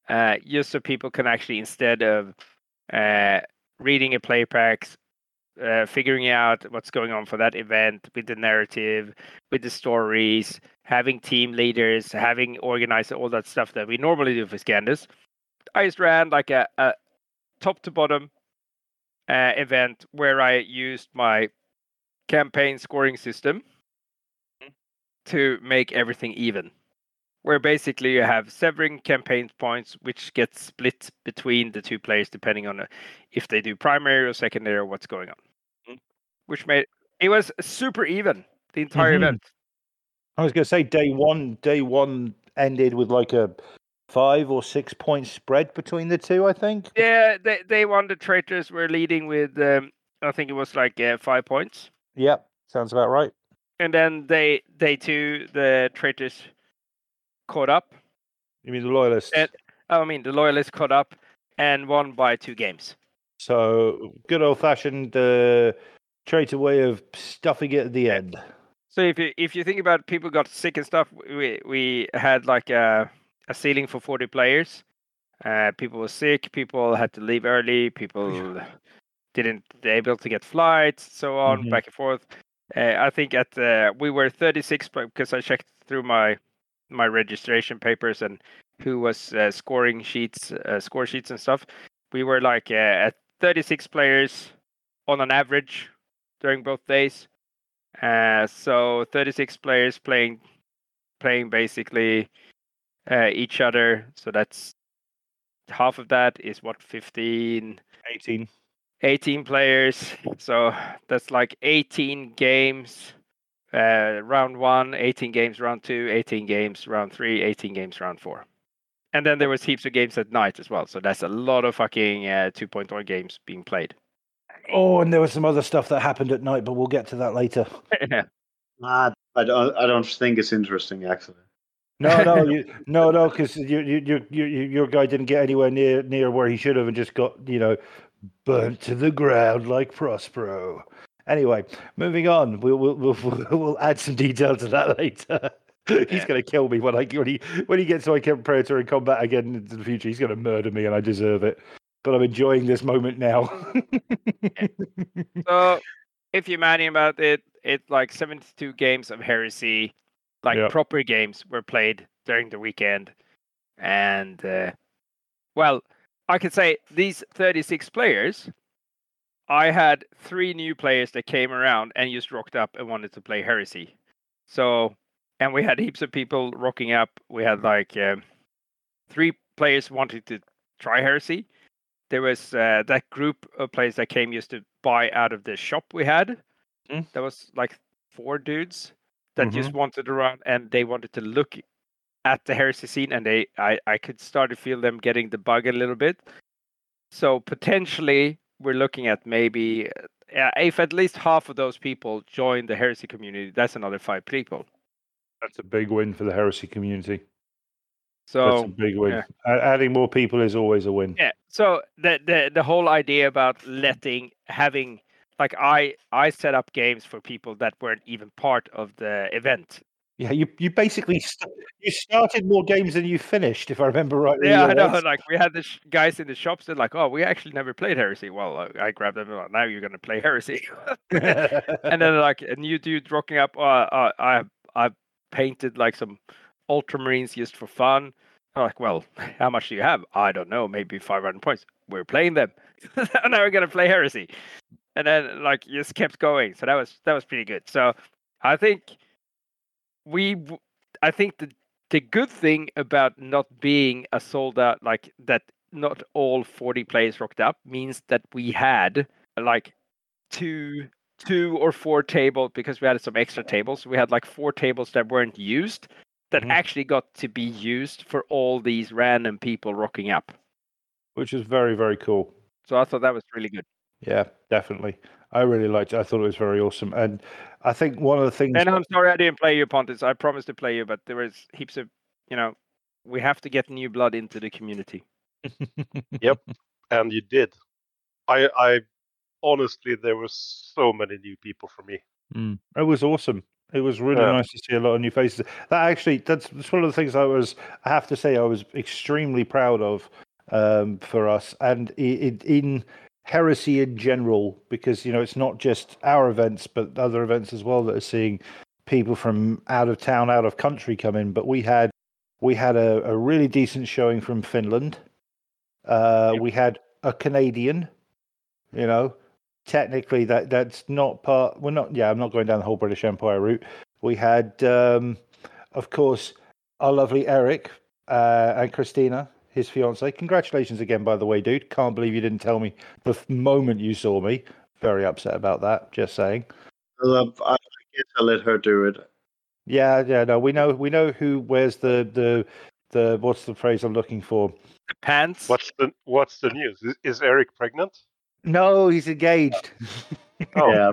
uh just so people can actually instead of uh reading a play packs uh, figuring out what's going on for that event with the narrative with the stories having team leaders having organized all that stuff that we normally do for scandus i just ran like a, a top to bottom uh, event where i used my campaign scoring system to make everything even. Where basically you have severing campaign points, which get split between the two players depending on uh, if they do primary or secondary or what's going on. Mhm. Which made it was super even the entire Mhm. event. I was going to say day one. Day one ended with like a five or six point spread between the two. I think. Yeah, they they won. The traitors were leading with um, I think it was like uh, five points, Yep, sounds about right. and then they they two the traitors caught up. You mean the loyalists? And- I mean the loyalists caught up and won by two games. So good old fashioned uh, traitor way of stuffing it at the end. So if you if you think about people got sick and stuff, we we had like a a ceiling for forty players. Uh, people were sick. People had to leave early. People [laughs] didn't able to get flights, so on, Mhm. back and forth. Uh, I think at uh, we were thirty six because I checked through my my registration papers and who was uh, scoring sheets, uh, score sheets and stuff. We were like uh, at thirty six players on an average during both days. Uh, so 36 players playing playing basically uh, each other. So that's half of that is what 15 18. 18 players. So that's like 18 games uh, round 1, 18 games round 2, 18 games round 3, 18 games round 4. And then there was heaps of games at night as well. So that's a lot of fucking uh, 2.0 games being played. Oh, and there was some other stuff that happened at night, but we'll get to that later. [laughs] Nah, I don't. I don't think it's interesting actually. No, no, [laughs] you, no, no, because you, you, you, you, you- your guy didn't get anywhere near near where he should have, and just got you know burnt to the ground like Prospero. Anyway, moving on. We'll we'll we'll, we'll add some detail to that [laughs] later. He's Yeah. going to kill me when I when he when he gets my predator in combat again into the future. He's going to murder me, and I deserve it. But I'm enjoying this moment now. So if you imagine about it, it's like 72 games of heresy, like Yeah. proper games were played during the weekend. And uh, well, I could say these 36 players, I had three new players that came around and just rocked up and wanted to play heresy. So, and we had heaps of people rocking up. We had like um, three players wanting to try heresy. There was uh, that group of players that came just to buy out of the shop we had. Mm. There was like four dudes that just Mm-hmm. wanted to run and they wanted to look at the heresy scene and they I, I could start to feel them getting the bug a little bit. So potentially we're looking at maybe uh, if at least half of those people join the heresy community, that's another five people. That's a big win for the heresy community. That's So a big win. yeah. Adding more people is always a win. Yeah. So the the the whole idea about letting having like I I set up games for people that weren't even part of the event. Yeah, you you basically [laughs] st- you started more games than you finished, if I remember rightly. Yeah, I know. [laughs] Like we had the sh- guys in the shops. They're like, "Oh, we actually never played Heresy." Well, uh, I grabbed them. Like, now you're gonna play Heresy. [laughs] and then like a new dude rocking up. Uh, uh, I I painted like some ultramarines just for fun. I'm like, well, how much do you have? I don't know. Maybe 500 points. We're playing them. now we're gonna play Heresy, and then like just kept going. So that was that was pretty good. So I think we, I think the the good thing about not being a sold out like that, not all 40 players rocked up means that we had like two two or four tables because we had some extra tables. We had like four tables that weren't used that Mhm. actually got to be used for all these random people rocking up. Which is very very cool. So I thought that was really good. Yeah, definitely. I really liked it. I thought it was very awesome, and I think one of the things. And I'm sorry I didn't play you, Pontus. I promised to play you, but there was heaps of, you know, we have to get new blood into the community. [laughs] Yep. And you did. I I honestly there were so many new people for me. Mm. It was awesome. It was really Yeah. nice to see a lot of new faces. That actually, that's, that's one of the things I was, I have to say, I was extremely proud of um, for us and i i in heresy in general, because, you know, it's not just our events, but other events as well that are seeing people from out of town, out of country come in. But we had, we had a, a really decent showing from Finland. Uh, Yep. We had a Canadian, you know, technically that that's not part we're not yeah i'm not going down the whole british empire route we had um of course our lovely eric uh and christina his fiance congratulations again by the way dude can't believe you didn't tell me the f- moment you saw me very upset about that just saying Uh, I guess I let her do it. yeah yeah no we know we know who wears the the the what's the phrase i'm looking for The pants. What's the what's the news? Is, is Eric pregnant? no he's engaged Oh. [laughs] Yeah.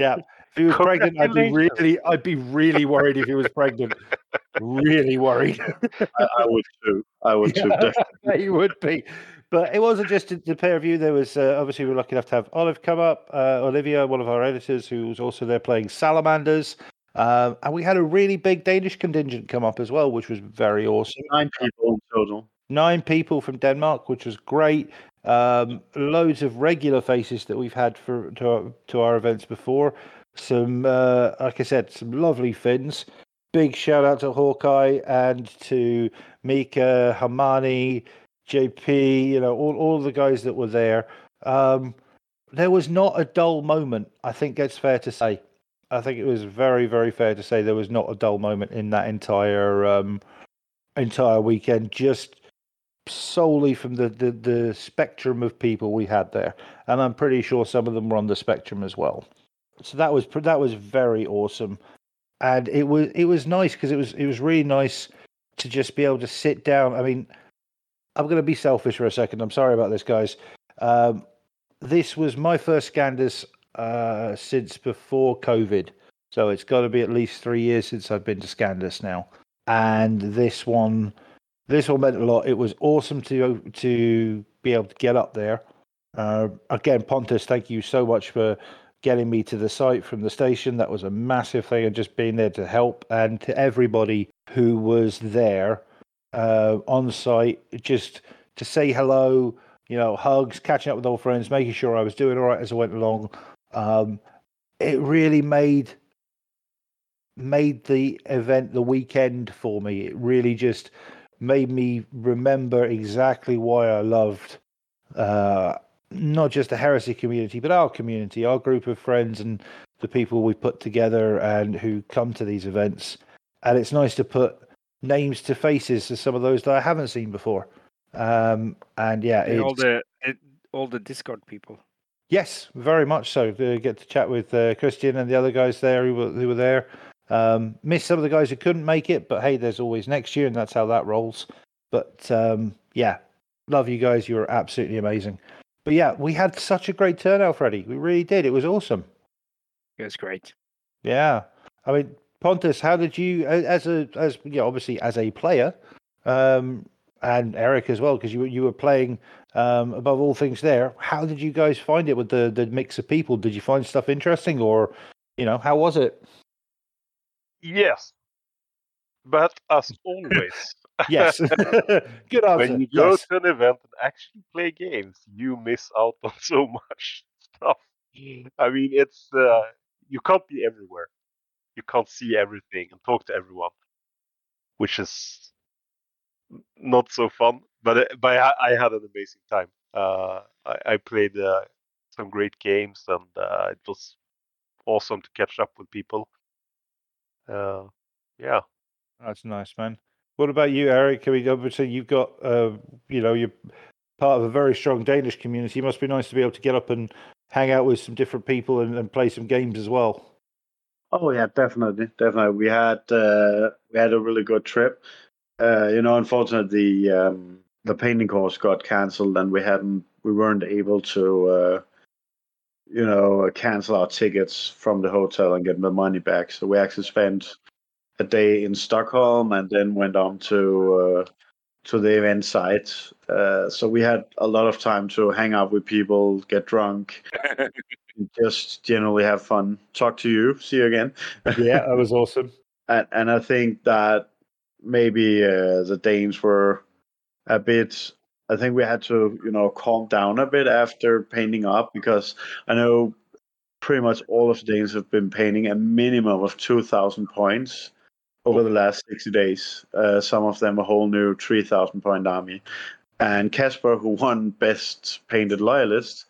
yeah if he was pregnant i'd be really i'd be really worried if he was pregnant really worried I, I would too. I would too. [laughs] Definitely. it would be. But it wasn't just the- pair of you. There was uh, obviously we were lucky enough to have Olive come up, uh, Olivia, one of our editors, who was also there playing Salamanders. Um, and we had a really big Danish contingent come up as well, which was very awesome. Nine people in total. Nine people from Denmark, which was great. Um, loads of regular faces that we've had for to our, to our events before. Some, uh, like I said, some lovely Finns. Big shout out to Hawkeye and to Mika, Hamani, JP. You know, all all the guys that were there. Um, there was not a dull moment. I think that's fair to say. I think it was very, very fair to say there was not a dull moment in that entire um, entire weekend. Just solely from the, the the spectrum of people we had there, and I'm pretty sure some of them were on the spectrum as well. So that was that was very awesome, and it was it was nice because it was it was really nice to just be able to sit down. I mean, I'm going to be selfish for a second. I'm sorry about this, guys. Um, this was my first Scandus uh, since before COVID, so it's got to be at least three years since I've been to Scandus now. And this one, this one meant a lot. It was awesome to to be able to get up there. Uh, again, Pontus, thank you so much for getting me to the site from the station. That was a massive thing, and just being there to help, and to everybody who was there uh, on site, just to say hello, you know, hugs, catching up with old friends, making sure I was doing all right as I went along. Um, it really made made the event the weekend for me. It really just made me remember exactly why I loved uh, not just the heresy community, but our community, our group of friends, and the people we put together and who come to these events. And it's nice to put names to faces to some of those that I haven't seen before. Um, and yeah, And all the it, all the Discord people. Yes, very much so. To get to chat with uh, Christian and the other guys there who were, who were there. Um, missed some of the guys who couldn't make it, but hey, there's always next year, and that's how that rolls. But um, yeah, love you guys. You were absolutely amazing. But yeah, we had such a great turnout, Freddie. We really did. It was awesome. It was great. Yeah, I mean, Pontus, how did you, as a, as you know, obviously as a player, um, and Eric as well, because you you were playing um, above all things there. How did you guys find it with the the mix of people? Did you find stuff interesting, or you know, how was it? Yes, But as always, Yes. [laughs] [laughs] Good answer. when you go yes. to an event and actually play games, you miss out on [laughs] so much stuff. I mean, it's uh, you can't be everywhere. You can't see everything and talk to everyone, which is not so fun. But uh, but I, I had an amazing time. Uh, I, I played uh, some great games, and uh, it was awesome to catch up with people. Uh, yeah. That's nice, man. What about you, Eric? Can we obviously you've got uh, you know, you're part of a very strong Danish community. It must be nice to be able to get up and hang out with some different people and, and play some games as well. Oh yeah, definitely, definitely. We had uh, we had a really good trip. Uh, you know, unfortunately, um, the painting course got cancelled, and we hadn't, we weren't able to, uh, you know, cancel our tickets from the hotel and get the money back. So we actually spent a day in Stockholm and then went on to uh, to the event site. Uh, so we had a lot of time to hang out with people, get drunk, [laughs] just generally have fun, talk to you, see you again. Yeah, that was awesome. [laughs] and and I think that maybe uh, the Danes were a bit. I think we had to, you know, calm down a bit after painting up because I know pretty much all of the Danes have been painting a minimum of two thousand points over the last sixty days. Uh, some of them a whole new three thousand point army. And Casper, who won best painted loyalist,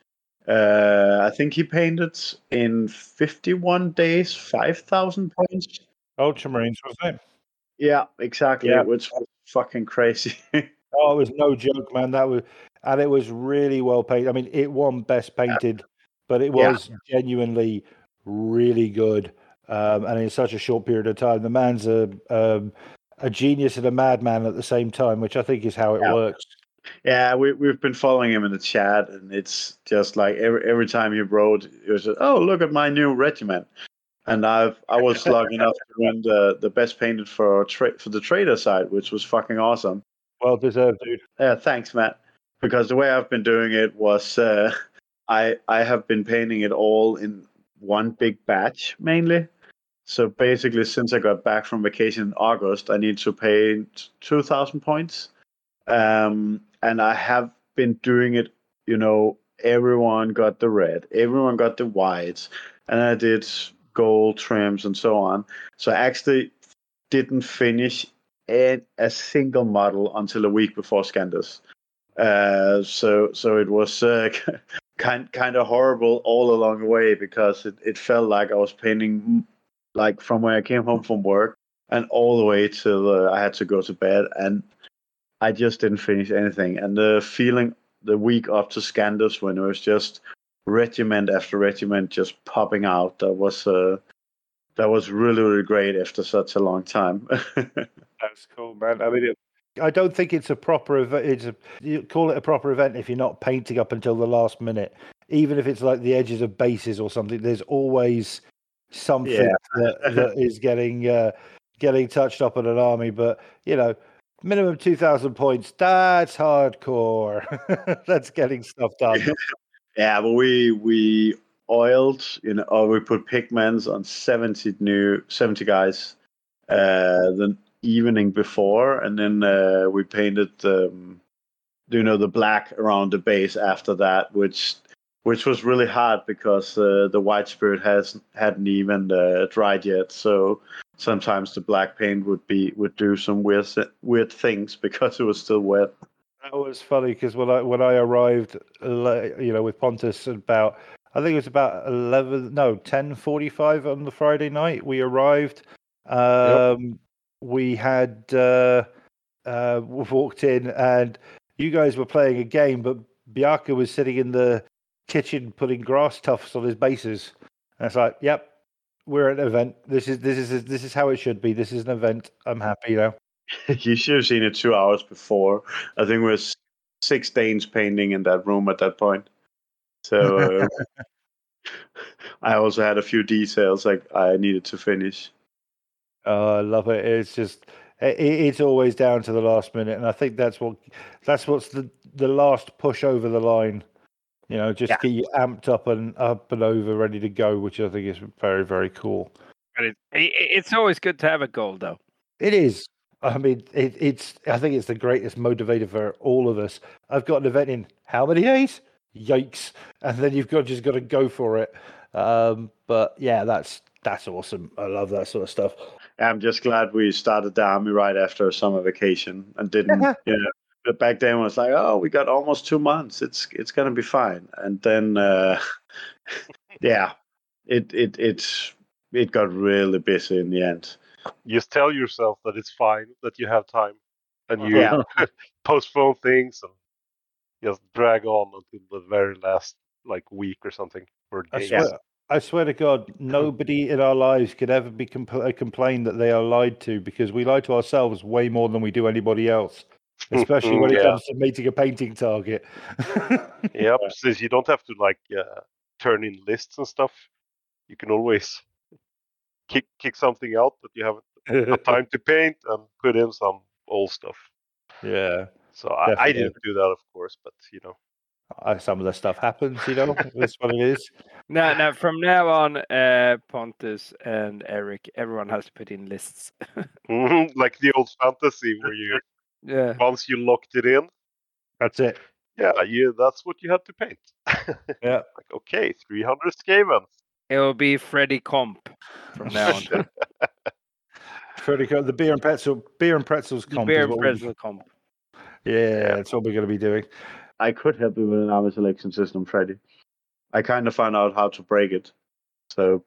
uh, I think he painted in fifty-one days five thousand points. Ultramarines was it? Yeah, exactly. Yeah. Which was fucking crazy. [laughs] Oh, it was no joke, man. That was, and it was really well painted. I mean, it won best painted, but it Yeah. was genuinely really good. Um, and in such a short period of time, the man's a um, a genius and a madman at the same time, which I think is how it Yeah. works. yeah, we we've been following him in the chat, and it's just like every every time he wrote, it was just, oh look at my new regiment. And I've I was lucky [laughs] enough to win the, the best painted for tra- for the trader side, which was fucking awesome. Well deserved, dude. Yeah, thanks, Matt. Because the way I've been doing it was uh, [laughs] I I have been painting it all in one big batch mainly. So basically, since I got back from vacation in August, I need to paint two thousand points, um, and I have been doing it. You know, everyone got the red, everyone got the whites, and I did gold trims and so on. So I actually didn't finish a, a single model until a week before Scandus. Uh, so so it was uh, [laughs] kind kind of horrible all along the way because it, it felt like I was painting like from when I came home from work and all the way till uh, I had to go to bed and I just didn't finish anything and the feeling the week up to Scandus when it was just regiment after regiment just popping out that was uh, that was really really great after such a long time. [laughs] That's cool, man. I mean, it, I don't think it's a proper event. It's a you call it a proper event if you're not painting up until the last minute. Even if it's like the edges of bases or something, there's always something Yeah. [laughs] that, that is getting uh, getting touched up in an army. But you know, minimum two thousand points. That's hardcore. [laughs] that's getting stuff done. [laughs] Yeah, but we we oiled, you know, or we put pigments on seventy new seventy guys uh, the evening before, and then uh, we painted, um, you know, the black around the base after that, which which was really hard because uh, the white spirit has hadn't even uh, dried yet. So sometimes the black paint would be would do some weird weird things [laughs] because it was still wet. That was funny because when I when I arrived, you know, with Pontus about I think it was about eleven, no, ten forty-five on the Friday night. We arrived. Um, We had uh, uh, [laughs] walked in, and you guys were playing a game, but Bianca was sitting in the kitchen putting grass tufts on his bases. And it's like, yep, we're at an event. This is this is this is how it should be. This is an event. I'm happy now. [laughs] you should have seen it two hours before. I think was six Danes painting in that room at that point. So [laughs] uh, [laughs] I also had a few details like I needed to finish. Oh, I love it. It's just it, it's always down to the last minute, and I think that's what that's what's the the last push over the line. You know, just Yeah. get you amped up and up and over, ready to go, which I think is very very cool. But it, i- i- it's always good to have a goal, though. It is. I mean, it, it's. I think it's the greatest motivator for all of us. I've got an event in how many days? Yikes! And then you've got just got to go for it. Um, but yeah, that's that's awesome. I love that sort of stuff. I'm just glad we started the army right after a summer vacation and didn't, you know. But back then it was like, oh, we got almost two months. It's it's gonna be fine. And then, uh, [laughs] yeah, it it it it got really busy in the end. You just tell yourself that it's fine, that you have time, and you Yeah. [laughs] postpone things and just drag on until the very last like week or something or I days. swear, I swear to God, [laughs] nobody in our lives could ever be compl- uh, complain that they are lied to because we lie to ourselves way more than we do anybody else, especially when it Yeah. comes to meeting a painting target. [laughs] Yep, since you don't have to like uh, turn in lists and stuff, you can always kick kick something out that you haven't got [laughs] time to paint and put in some old stuff. yeah, So I, I didn't do that, of course, but you know, Uh, some of the stuff happens, you know. That's what it is. [laughs] Now, now from now on, uh, Pontus and Eric, everyone has to put in lists. Mhm, like the old fantasy where you yeah. once you locked it in, That's it. yeah, you that's what you had to paint. [laughs] Yeah. like okay, 300 Skavens. It will be Freddy Comp from now on. [laughs] Pretty cool. The beer and pretzel, beer and pretzels The beer and what we- pretzel comp. yeah, that's what we're going to be doing. I could help you with an army selection system, Freddy. I kind of found out how to break it. So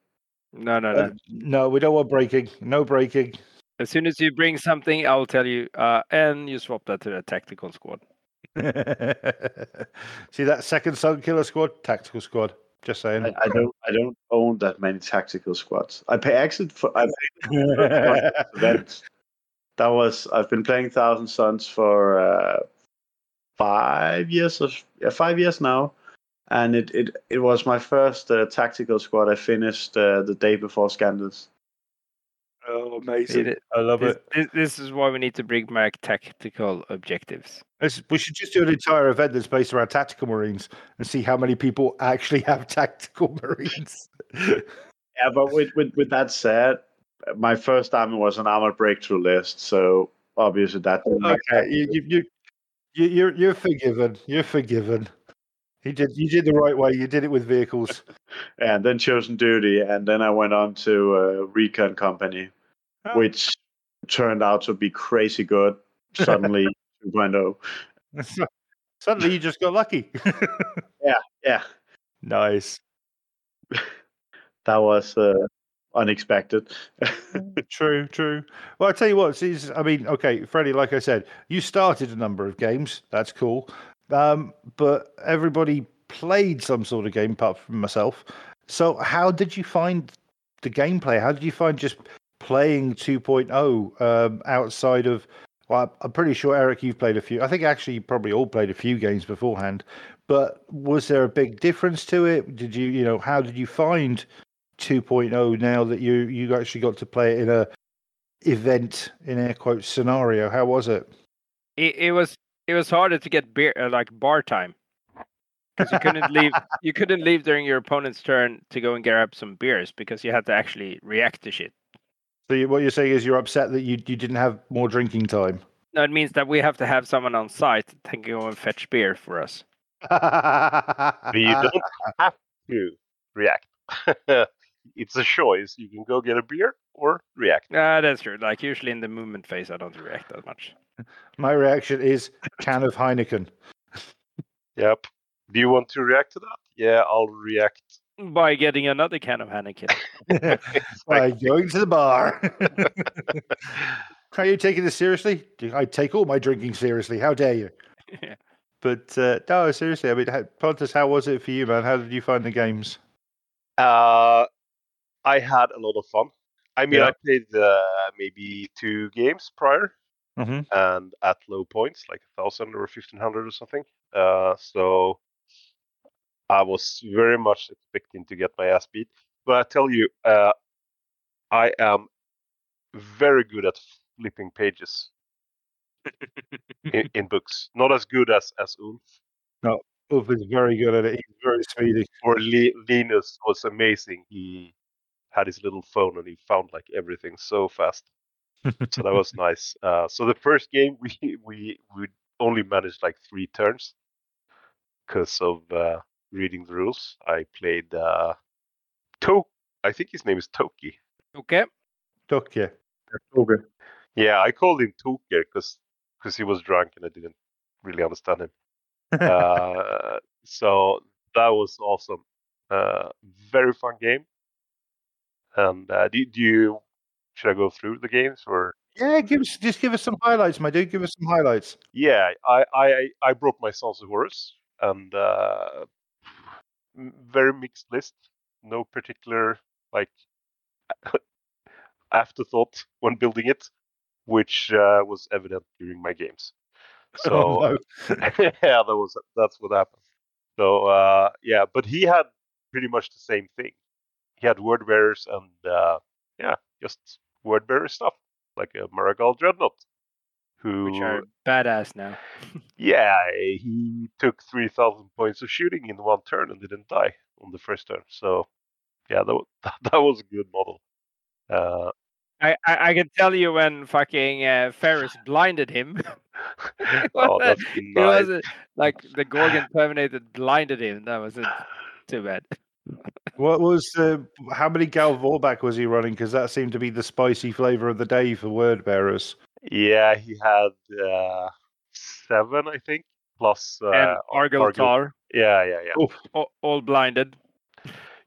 No, no, Uh, no. no, we don't want breaking. No breaking. As soon as you bring something, I'll tell you, uh, and you swap that to a tactical squad. [laughs] See that second Sun Killer squad, tactical squad. Just saying. I, I don't I don't own that many tactical squads. I pay exit for I paid [laughs] events. That was I've been playing Thousand Suns for uh, five years or yeah, five years now, and it it, it was my first uh, tactical squad. I finished uh, the day before Scandus. Oh, amazing. It- I love This, it. this, this is why we need to bring back tactical objectives. This- we should just do an entire event that's based around tactical marines and see how many people actually have [laughs] tactical marines. Yeah, but with, with with that said, my first army was an armored breakthrough list, so obviously that. didn't okay, you, you, you, you, you're you're forgiven. You're forgiven. You did you did the right way. You did it with vehicles. [laughs] and then chosen duty, and then I went on to uh, Recon Company, Oh. which turned out to be crazy good. Suddenly, [laughs] oh. 2.0. [laughs] Suddenly, you just got lucky. [laughs] Yeah, yeah. nice. that was uh, unexpected. True, true. Well, I tell you what. See, I mean, okay, Freddie. Like I said, you started a number of games. That's cool. Um, but everybody played some sort of game apart from myself. So, how did you find the gameplay? How did you find just playing 2.0 um, outside of? Well, I'm pretty sure Eric, you've played a few. I think actually you probably all played a few games beforehand. But was there a big difference to it? Did you, you know, how did you find 2.0 now that you you actually got to play it in a event in air quotes scenario? How was it? It, it was it was harder to get beer uh, like bar time because you couldn't leave [laughs] you couldn't leave during your opponent's turn to go and grab some beers because you had to actually react to shit. So you, what you're saying is you're upset that you you didn't have more drinking time. No, it means that we have to have someone on site to go and fetch beer for us. [laughs] But you don't have to react. [laughs] it's a choice. You can go get a beer or react. Ah, that's true. Like usually in the movement phase, I don't react that much. My reaction is can of Heineken. Yep. Do you want to react to that? Yeah, I'll react. By getting another can of Heineken. [laughs] By going to the bar. [laughs] Are you taking this seriously? I take all my drinking seriously. How dare you? Yeah. But uh, no, seriously. I mean, how- Pontus, how was it for you, man? How did you find the games? Uh, I had a lot of fun. I mean, Yeah. I played uh, maybe two games prior Mm-hmm. and at low points, like a thousand or fifteen hundred or something. Uh, so I was very much expecting to get my ass beat. But I tell you, uh, I am very good at flipping pages in, in books. Not as good as as Ulf. No, Ulf is very good at it. He's very speedy. Or Le- Linus was amazing. He had his little phone and he found like everything so fast. so that was [laughs] nice. Uh, so the first game we we we only managed like three turns because of uh, reading the rules. I played uh, To. I think his name is Toki. Okay. Duck, yeah. Okay. Yeah, I called him Toki because because he was drunk and I didn't really understand him. [laughs] uh, so that was awesome. Uh, very fun game. And uh, do, do you should I go through the games or? yeah, give us just give us some highlights, my dude. Give us some highlights. Yeah, I I I brought my Sons of Horus and uh, m- very mixed list. No particular like [laughs] afterthought when building it, which uh, was evident during my games. [laughs] So Oh, no. [laughs] yeah, that was that's what happened. So uh, yeah, but he had pretty much the same thing. He had word bearers and uh, yeah, just word bearer stuff like a Mhara Gal Dreadnought, who Which are badass now. [laughs] yeah, he took three thousand points of shooting in one turn and didn't die on the first turn. So yeah, that was, [laughs] that was a good model. Uh, I, I, I can tell you when fucking uh, Ferris [laughs] blinded him. oh, that's it nice. was uh, like the Gorgon Terminator blinded him. That was uh, too bad. What was uh, how many Gal Vorbak was he running? Because that seemed to be the spicy flavor of the day for word bearers. Yeah, he had uh, seven, I think, plus uh, and Argel Argel- Tal, Yeah, yeah, yeah. Oof. all, all blinded.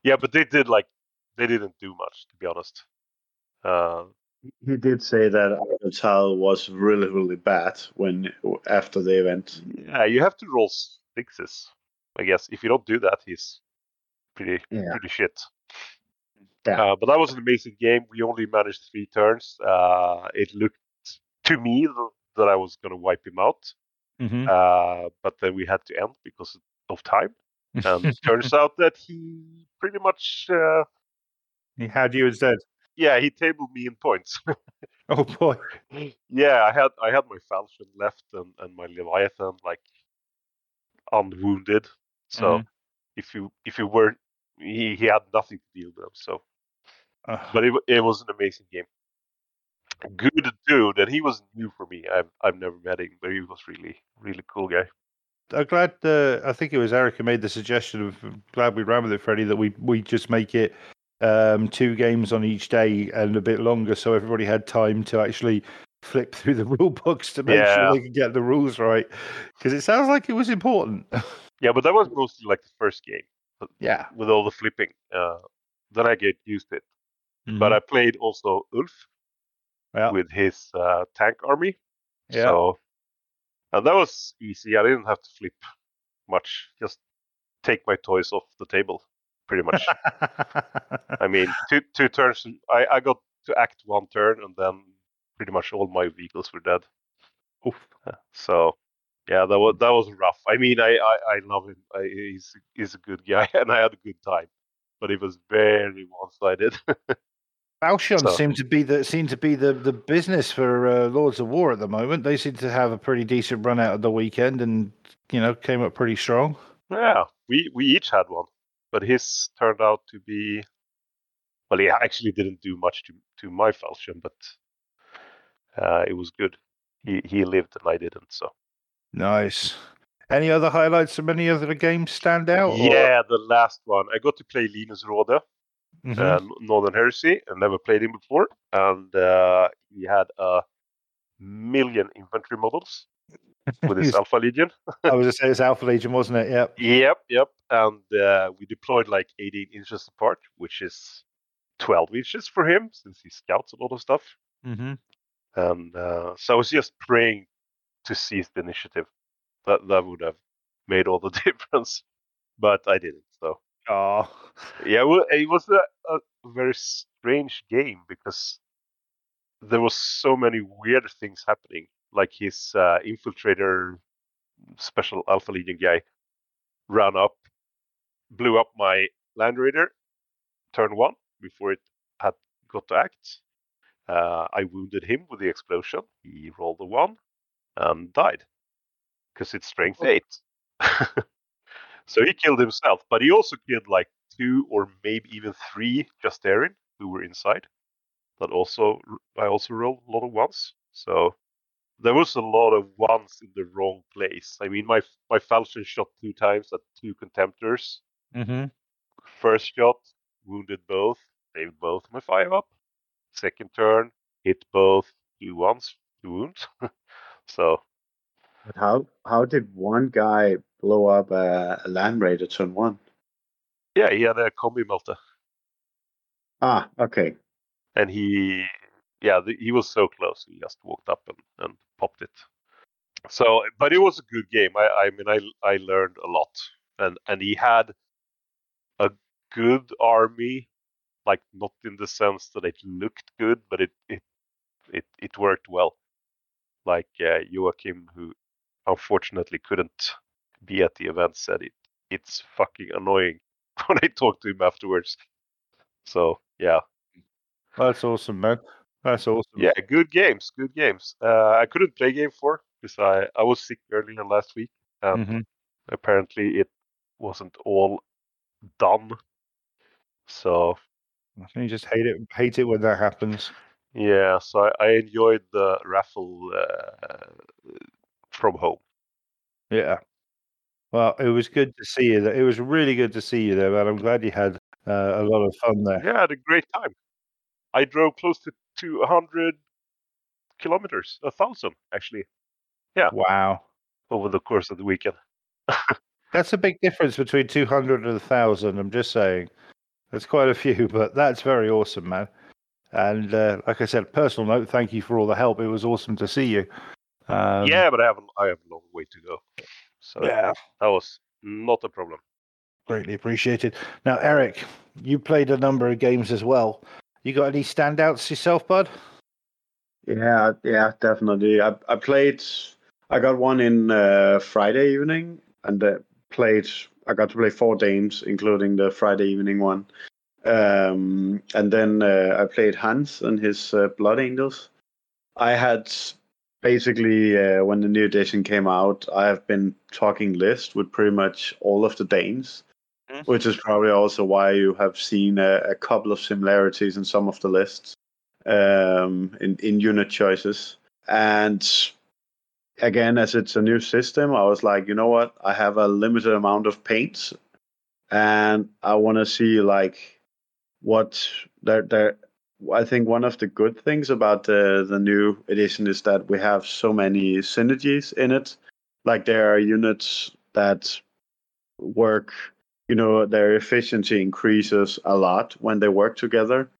Yeah, but they did like they didn't do much to be honest. Uh, He did say that Avatar was really, really bad when after the event. yeah, you have to roll sixes, I guess. If you don't do that, he's pretty Yeah. pretty shit. Yeah. Uh, but that was an amazing game. We only managed three turns. Uh, it looked to me th- that I was going to wipe him out, Mm-hmm. uh, but then we had to end because of time. And it turns [laughs] out that he pretty much, uh, he had you instead. yeah, he tabled me in points. [laughs] Oh boy. [laughs] yeah, I had I had my falchion left and, and my leviathan like unwounded. So Mhm. if you if you were he, he had nothing to deal with. So Uh, but it, it was an amazing game. Good dude, and he was new for me. I've I've never met him, but he was really really cool guy. I'm glad. Uh, I think it was Eric who made the suggestion of glad we ran with it, Freddie. That we we just make it um, two games on each day and a bit longer, so everybody had time to actually flip [laughs] through the rule books to make Yeah. sure they could get the rules right. Because it sounds like it was important. [laughs] Yeah, but that was mostly like the first game yeah. with all the flipping. Uh, then I get used to it. But I played also Ulf Mm-hmm. Yeah. with his uh, tank army. Yeah. So, and that was easy. I didn't have to flip much. Just take my toys off the table, pretty much. I mean, [laughs] two two turns. I I got to act one turn, and then pretty much all my vehicles were dead. Oof. Uh, So, yeah, that was that was rough. I mean, I I, I love him. I, he's he's a good guy, [laughs] and I had a good time. But it was very one-sided. [laughs] Falchion So- seemed to be the seemed to be the, the business for uh, Lords of War at the moment. They seem to have a pretty decent run out of the weekend, and you know came up pretty strong. yeah, we we each had one, but his turned out to be. Well, he actually didn't do much to to my falchion, but uh, it was good. He he lived and I didn't. So Nice. Any other highlights from any other games stand out? or- yeah, the last one I got to play Linus Rode. Uh, Northern Heresy. and never played him before, and uh, he had a million infantry models with his [laughs] Alpha Legion. I was [laughs] going to say it's Alpha Legion, wasn't it? Yep. Yep, yep. And uh, we deployed like 18 inches apart, which is 12 inches for him since he scouts a lot of stuff. Mm-hmm. And uh, so I was just praying to seize the initiative. That that would have made all the [laughs] difference, but I didn't. Oh, Yeah, well, it was a, a very strange game because there was so many weird things happening. Like his uh, infiltrator, special Alpha Legion guy, ran up, blew up my Land Raider, turn one before it had got to act. Uh, I wounded him with the explosion. He rolled a one and died because it's strength eight. [laughs] so he killed himself, but he also killed like two or maybe even three Justaerin who were inside. but also I also rolled a lot of ones. So there was a lot of ones in the wrong place. I mean, my my falchion shot two times at two contemptors. Mm-hmm. First shot wounded both, saved both my five up. Second turn hit both, two ones, two wounds. [laughs] so But how how did one guy blow up a, a land raider turn one? yeah, he had a combi melter. Ah, okay. and he yeah the, he was so close he just walked up and, and popped it so but it was a good game i i mean i i learned a lot and and he had a good army like not in the sense that it looked good but it it it, it worked well like uh, joachim who unfortunately couldn't be at the event said it it's fucking annoying [laughs] when i talked to him afterwards so yeah That's awesome, man. That's awesome. Yeah, good games, good games. Uh, I couldn't play game four because I, I was sick earlier last week, and Mhm. apparently it wasn't all done. So I think you just hate it. Hate it when that happens. yeah, so I, I enjoyed the raffle uh, from home. Yeah. Well, it was good to see you. There. It was really good to see you there, man. I'm glad you had uh, a lot of fun there. Yeah, I had a great time. I drove close to 200 kilometers, a thousand actually, Yeah. Wow. over the course of the weekend. [laughs] That's a big difference between 200 and 1,000. I'm just saying. That's quite a few, but that's very awesome, man. And uh, like I said, personal note, thank you for all the help. It was awesome to see you. Um, yeah, but I have I have a long way to go, so Yeah. that was not a problem. Greatly appreciated. Now, Eric, you played a number of games as well. You got any standouts yourself, bud? Yeah, yeah, definitely. I I played. I got one in uh, Friday evening, and uh, played. I got to play four games, including the Friday evening one. Um, and then uh, I played Hans and his uh, Blood Angels. I had basically uh, when the new edition came out, I have been talking list with pretty much all of the Danes, Mm. which is probably also why you have seen a, a couple of similarities in some of the lists um, in in unit choices. And again, as it's a new system, I was like, you know what? I have a limited amount of paints, and I want to see like what there there. I think one of the good things about the the new edition is that we have so many synergies in it. Like there are units that work, you know, their efficiency increases a lot when they work together.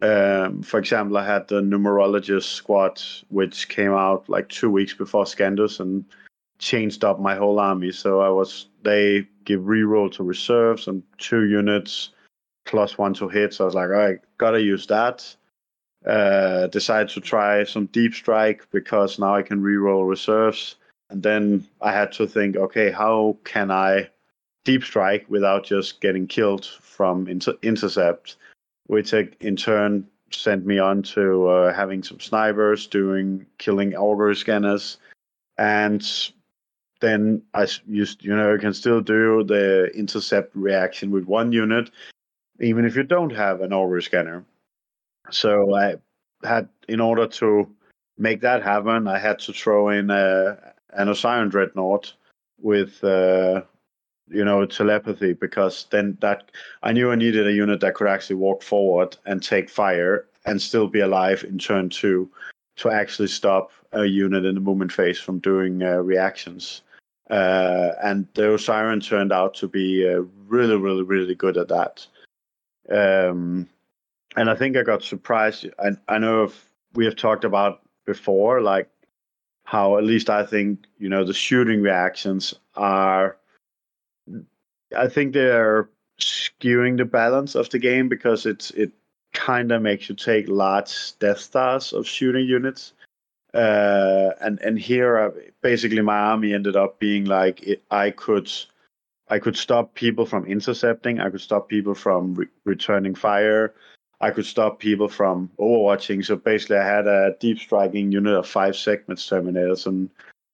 Um, for example, I had the numerologist squad, which came out like two weeks before Scandus and changed up my whole army. So I was they give reroll to reserves and two units plus one to hit. So I was like, all right, gotta use that. Uh, decided to try some deep strike because now I can reroll reserves. And then I had to think, okay, how can I deep strike without just getting killed from inter- intercept? which in turn sent me on to uh, having some snipers, doing killing auger scanners, and then I used, you know, you can still do the intercept reaction with one unit, even if you don't have an auger scanner. So I had, in order to make that happen, I had to throw in uh, an Osiron Dreadnought with, uh, you know, telepathy because then that I knew I needed a unit that could actually walk forward and take fire and still be alive in turn two to actually stop a unit in the movement phase from doing uh, reactions. Uh, and the Siren turned out to be uh, really, really, really good at that. Um, and I think I got surprised. I, I know if we have talked about before, like how at least I think you know the shooting reactions are. I think they're skewing the balance of the game because it's it kind of makes you take large Death Stars of shooting units. Uh, and and here, uh, basically, my army ended up being like it, I could, I could stop people from intercepting. I could stop people from re- returning fire. I could stop people from overwatching. So basically, I had a deep striking unit of five Sekhmet terminators and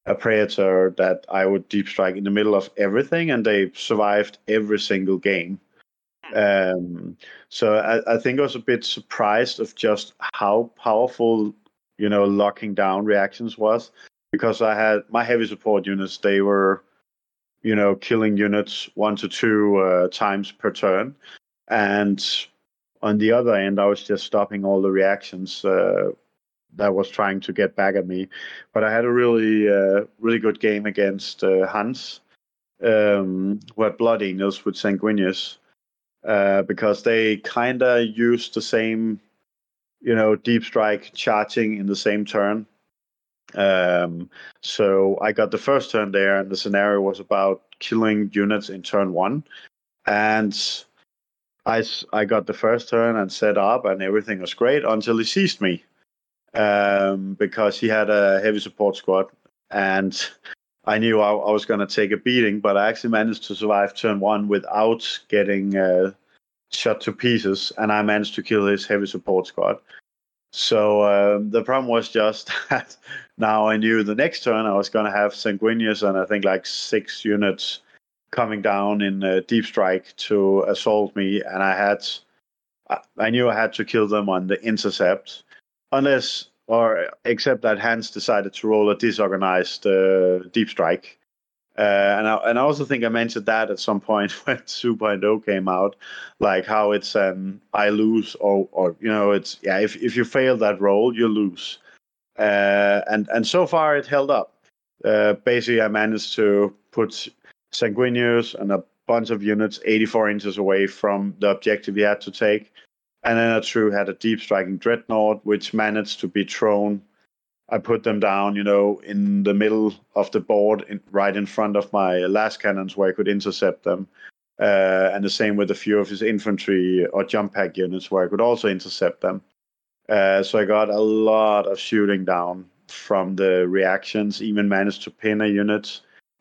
a predator that I would deep strike in the middle of everything, and they survived every single game. Um, so I, I think I was a bit surprised of just how powerful, you know, locking down reactions was because I had my heavy support units. They were, you know, killing units one to two uh, times per turn, and on the other end, I was just stopping all the reactions uh, that was trying to get back at me. But I had a really, uh, really good game against uh, Hans, um, who had Blood Angels with Sanguinius uh, because they kind of used the same, you know, deep strike charging in the same turn. Um, so I got the first turn there, and the scenario was about killing units in turn one, and I, I got the first turn and set up, and everything was great until he seized me, um, because he had a heavy support squad, and I knew I, I was going to take a beating, but I actually managed to survive turn one without getting uh, shot to pieces, and I managed to kill his heavy support squad. So um, the problem was just [laughs] that now I knew the next turn I was going to have Sanguinius and I think like six units coming down in uh, deep strike to assault me, and I had I- I knew I had to kill them on the intercept, unless or except that Hans decided to roll a disorganized uh, deep strike. Uh, and I, and I also think I mentioned that at some point [laughs] when 2.0 came out, like how it's um I lose or or you know it's yeah if if you fail that roll you lose, uh, and and so far it held up. Uh, basically, I managed to put Sanguinius and a bunch of units 84 inches away from the objective he had to take, and then a true had a deep striking dreadnought which managed to be thrown. I put them down, you know, in the middle of the board, in, right in front of my lascannons where I could intercept them. Uh, and the same with a few of his infantry or jump pack units where I could also intercept them. Uh, so I got a lot of shooting down from the reactions, even managed to pin a unit.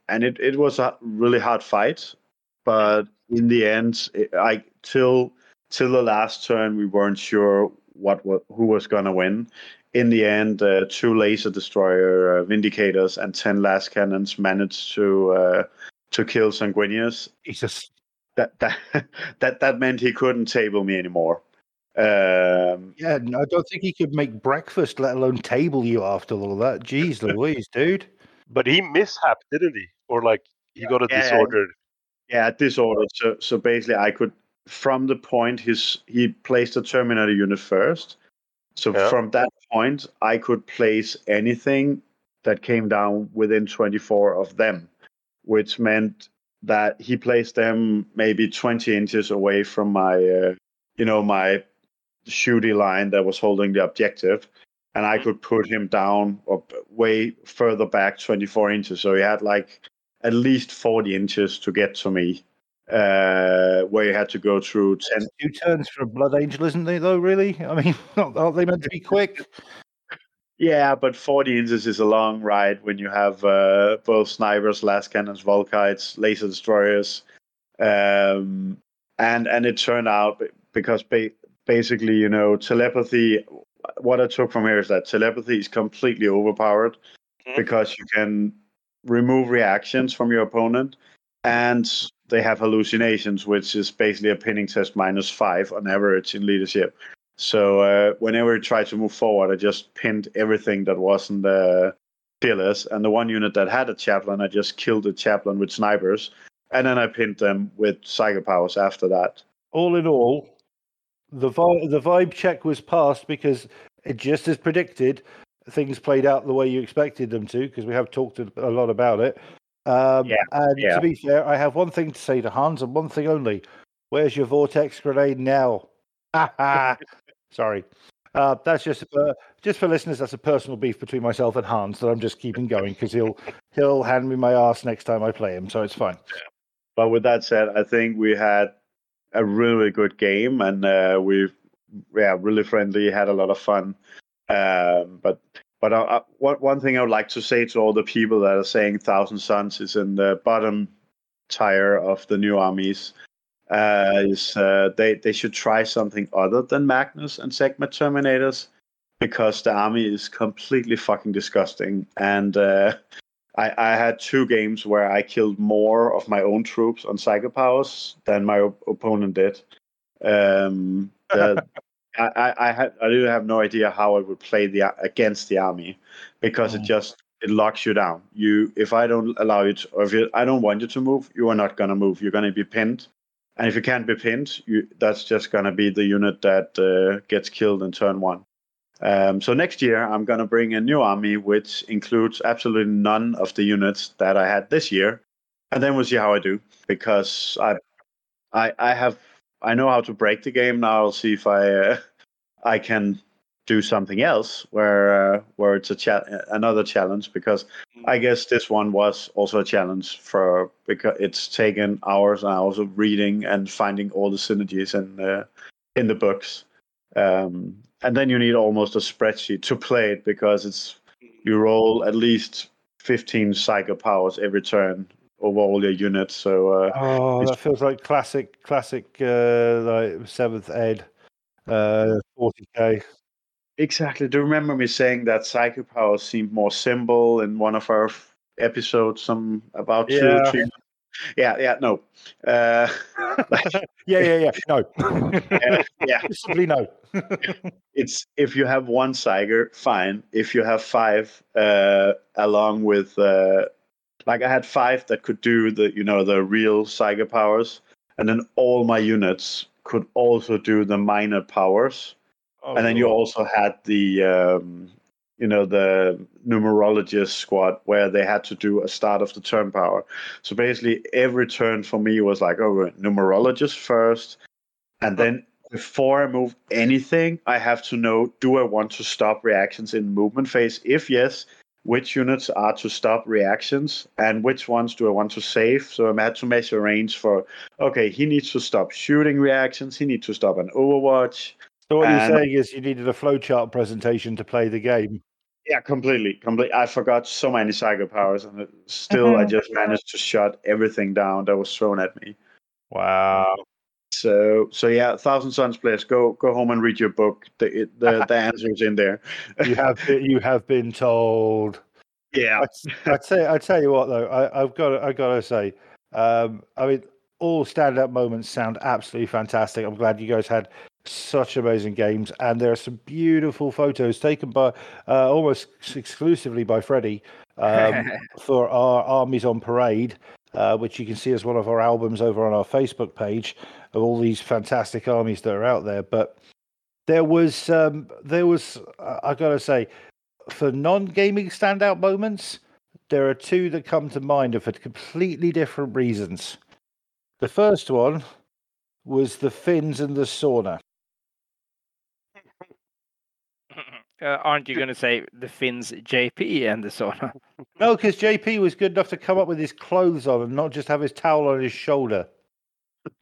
And it, it was a really hard fight. But in the end, it, I till till the last turn, we weren't sure what, what who was going to win. In the end, uh, two laser destroyer uh, vindicators and ten lascannons managed to uh, to kill Sanguinius Jesus. that that [laughs] that that meant he couldn't table me anymore. Um, Yeah, n- I don't think he could make breakfast, let alone table you after all that. [laughs] Jeez Louise, dude. But he mishap, didn't he? Or like he got a Yeah, yeah. disordered. yeah, disordered. So so basically, I could from the point his he placed a Terminator unit first. So Yeah. from that point, I could place anything that came down within 24 of them, which meant that he placed them maybe 20 inches away from my, uh, you know, my shooty line that was holding the objective, and I could put him down or way further back 24 inches. So he had like at least 40 inches to get to me, uh, where you had to go through 10. Two turns for a Blood Angel, isn't they, though, really? I mean, [laughs] aren't they meant to be quick? Yeah, but 40 inches is a long ride when you have uh, both snipers, lascannons, Volkites, laser destroyers. Um, and and it turned out because ba- basically, you know, telepathy. What I took from here is that telepathy is completely overpowered Mhm. because you can remove reactions from your opponent, and they have hallucinations, which is basically a pinning test minus five on average in leadership. So uh, whenever I tried to move forward, I just pinned everything that wasn't uh, fearless, and the one unit that had a chaplain, I just killed the chaplain with snipers, and then I pinned them with psychopowers after that. All in all, the vi- the vibe check was passed because it just as predicted, things played out the way you expected them to. Because we have talked a a lot about it. Um, Yeah, and yeah. to be fair, I have one thing to say to Hans and one thing only. Where's your vortex grenade now? [laughs] Sorry. Uh, that's just uh, just for listeners. That's a personal beef between myself and Hans that I'm just keeping going because he'll [laughs] he'll hand me my ass next time I play him, so it's fine. But with that said, I think we had a really good game, and uh, we yeah really friendly, had a lot of fun. Um, but but uh, uh, one one thing I would like to say to all the people that are saying Thousand Sons is in the bottom tier of the new armies uh, is uh, they they should try something other than Magnus and Sekhmet Terminators because the army is completely fucking disgusting and. Uh, I, I had two games where I killed more of my own troops on psycho powers than my op- opponent did. Um, the, [laughs] I, I, I had I do have no idea how I would play the against the army because it Mm. just it locks you down. You if I don't allow you to, or if you, I don't want you to move, you are not gonna move. You're gonna be pinned, and if you can't be pinned, you that's just gonna be the unit that uh, gets killed in turn one. Um, so next year I'm gonna bring a new army which includes absolutely none of the units that I had this year, and then we'll see how I do because I I I have I know how to break the game now. I'll see if I uh, [laughs] I can do something else where uh, where it's a cha- another challenge because I guess this one was also a challenge for because it's taken hours and hours of reading and finding all the synergies in uh, in the books. Um, and then you need almost a spreadsheet to play it because it's you roll at least 15 psycho powers every turn over all your units. So uh, Oh, that feels like classic, classic, uh, like seventh ed, uh, forty k. Exactly. Do you remember me saying that psychic powers seemed more simple in one of our episodes? Some about two, three. Yeah, yeah, no. Uh, [laughs] Yeah, yeah, yeah. No, yeah, yeah, [laughs] simply no. [laughs] it's if you have one Siger, fine. If you have five, uh, along with uh, like I had five that could do the you know the real Siger powers, and then all my units could also do the minor powers. and then you also had the um, you know the numerologist squad where they had to do a start of the turn power. So basically every turn for me was like oh numerologist first. And then before i move anything i have to know do i want to stop reactions in movement phase? If yes which units are to stop reactions? And which ones do i want to save? So i had to measure range for okay he needs to stop shooting reactions. He needs to stop an overwatch So what and- you're saying is you needed a flowchart presentation to play the game. Yeah, completely, completely. I forgot so many psycho powers, and still, I just managed to shut everything down that was thrown at me. Wow. So, so yeah, Thousand Sons players, go go home and read your book. The the, [laughs] the answer is in there. You have been, you have been told. Yeah, I, I tell I tell you what though, I, I've got to, I got to say, um, I mean, all stand up moments sound absolutely fantastic. I'm glad you guys had such amazing games, and there are some beautiful photos taken by uh, almost exclusively by Freddie um, [laughs] for our armies on parade. Uh, which you can see as one of our albums over on our Facebook page of all these fantastic armies that are out there. But there was, um, there was, I gotta say, for non-gaming standout moments, there are two that come to mind and for completely different reasons. The first one was the fins and the sauna. Uh, aren't you going to say the Finns JP and the sauna? [laughs] No, because JP was good enough to come up with his clothes on and not just have his towel on his shoulder.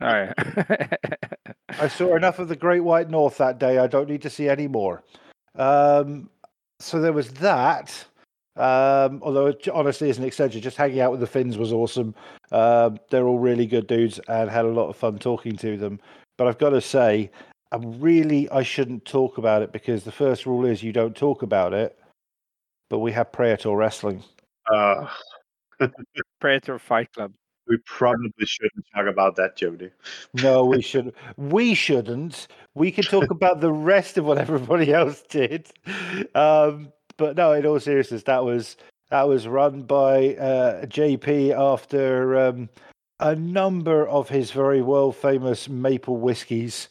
All right. [laughs] I saw enough of the Great White North that day. I don't need to see any more. Um, so there was that. Um, although it honestly as an extension, just hanging out with the Finns was awesome. Um, they're all really good dudes and had a lot of fun talking to them. But I've got to say, I really I shouldn't talk about it because the first rule is you don't talk about it. But we have Praetor Wrestling. [laughs] uh, Predator Fight Club. we probably shouldn't talk about that, Jody. No, we [laughs] should. We shouldn't. We can talk [laughs] about the rest of what everybody else did. Um, but no, in all seriousness, that was that was run by uh, JP after um, a number of his very world famous maple whiskies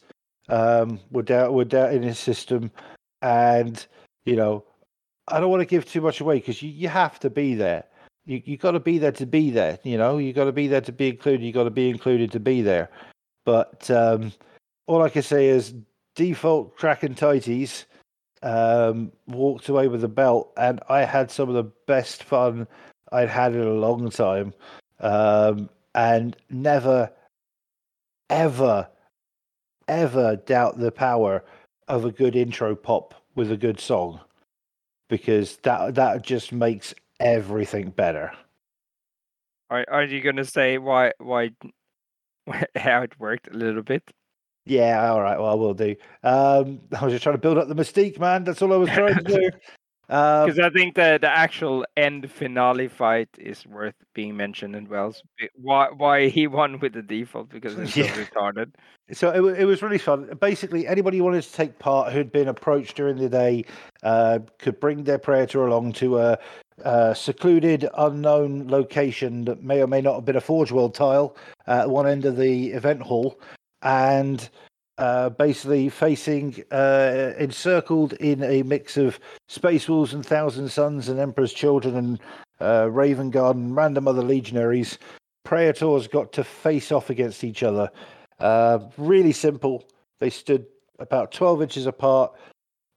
um, were down were down in his system, and you know, I don't want to give too much away because you, you have to be there. You you got to be there to be there. You know, you got to be there to be included. You got to be included to be there. But um, all I can say is default track and tighties um, walked away with the belt, and I had some of the best fun I'd had in a long time, um, and never, ever, ever doubt the power of a good intro pop with a good song, because that that just makes everything better. Are, are you going to say why why [laughs] how it worked a little bit? Yeah, all right. Well, I will do. Um, I was just trying to build up the mystique, man. That's all I was trying to do. [laughs] Um, Because I think the the actual end finale fight is worth being mentioned in Wells. Why why he won with the default because it's [laughs] so Yeah. retarded. so it, it was really fun. Basically, anybody who wanted to take part who'd been approached during the day uh, could bring their Praetor along to a, a secluded, unknown location that may or may not have been a Forge World tile at one end of the event hall, and uh, basically facing uh, encircled in a mix of Space Wolves and Thousand Sons and Emperor's Children and uh, Raven Guard and random other legionaries. Praetors got to face off against each other. Uh, really simple. They stood about 12 inches apart,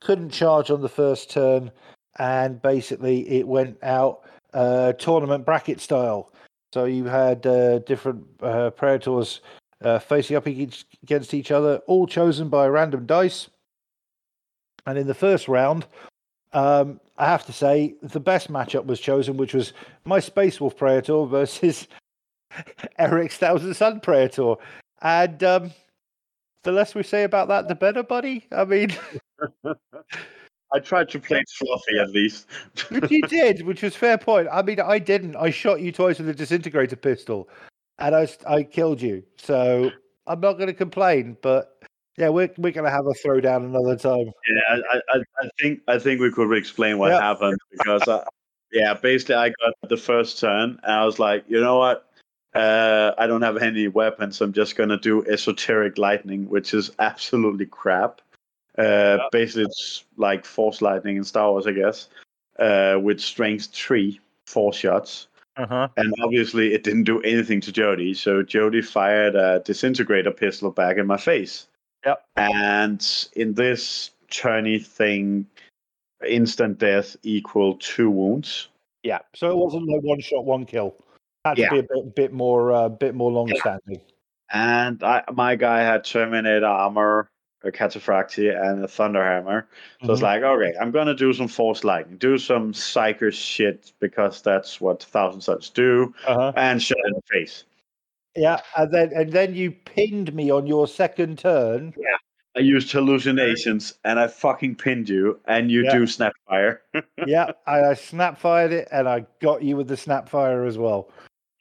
couldn't charge on the first turn, and basically it went out uh, tournament bracket style. So you had uh, different Praetors uh, facing up each, against each other, all chosen by random dice. And in the first round, um, I have to say the best matchup was chosen, which was my Space Wolf Praetor versus [laughs] Eric's Thousand Son Praetor. And um, the less we say about that, the better, buddy. I mean, [laughs] I tried to play it fluffy at least. which you [laughs] did, which was fair point. I mean, I didn't. I shot you twice with a disintegrator pistol, and I, I killed you. So I'm not going to complain. But yeah, we're we're going to have a throwdown another time. Yeah, I, I, I think I think we could explain what Yeah. happened because, I, yeah, basically I got the first turn and I was like, you know what? Uh, I don't have any weapons. I'm just gonna do esoteric lightning, which is absolutely crap. Uh, Basically, it's like force lightning in Star Wars, I guess, uh, with strength three, four shots. Uh huh. And obviously, it didn't do anything to Jody. So Jody fired a disintegrator pistol back in my face. Yep. And in this tourney thing, instant death equal two wounds. Yeah. So it wasn't like one shot, one kill. Had to Yeah. be a bit bit more uh, bit more long standing. And I, my guy had Terminator armor, a Cataphractii, and a Thunderhammer. So it's Mhm. like, okay, I'm gonna do some force lightning, do some psyker shit because that's what Thousand Sons do, Uh-huh. and shot in the face. Yeah, and then and then you pinned me on your second turn. Yeah. I used hallucinations and I fucking pinned you, and you Yeah. do snapfire. [laughs] yeah, I, I snap fired it, and I got you with the snap fire as well.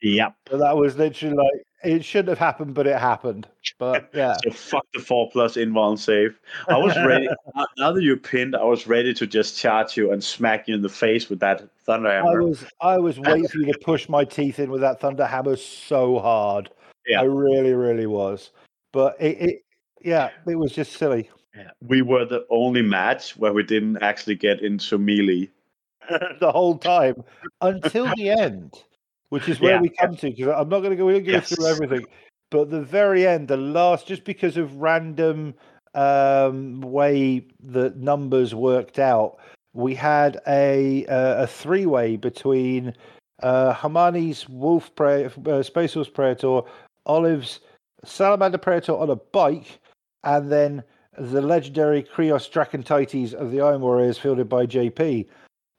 yep. So that was literally like it shouldn't have happened, but it happened. But [laughs] yeah, So fuck the four plus invuln save. I was ready. [laughs] now- now that you pinned, I was ready to just charge you and smack you in the face with that thunder hammer. I was I was [laughs] waiting for you to push my teeth in with that thunder hammer so hard. Yeah. I really, really was. But it, it yeah, it was just silly. Yeah. We were the only match where we didn't actually get into melee. the whole time until the end, which is where Yeah, we come to. Because I'm not going to go, go through Yes. everything, but the very end, the last, just because of random um, way the numbers worked out, we had a uh, a three way between uh, Hermione's Wolf Pre- uh, Space Wolf Praetor, Olive's Salamander Praetor on a bike, and then the legendary Krios Dracontites of the Iron Warriors, fielded by JP.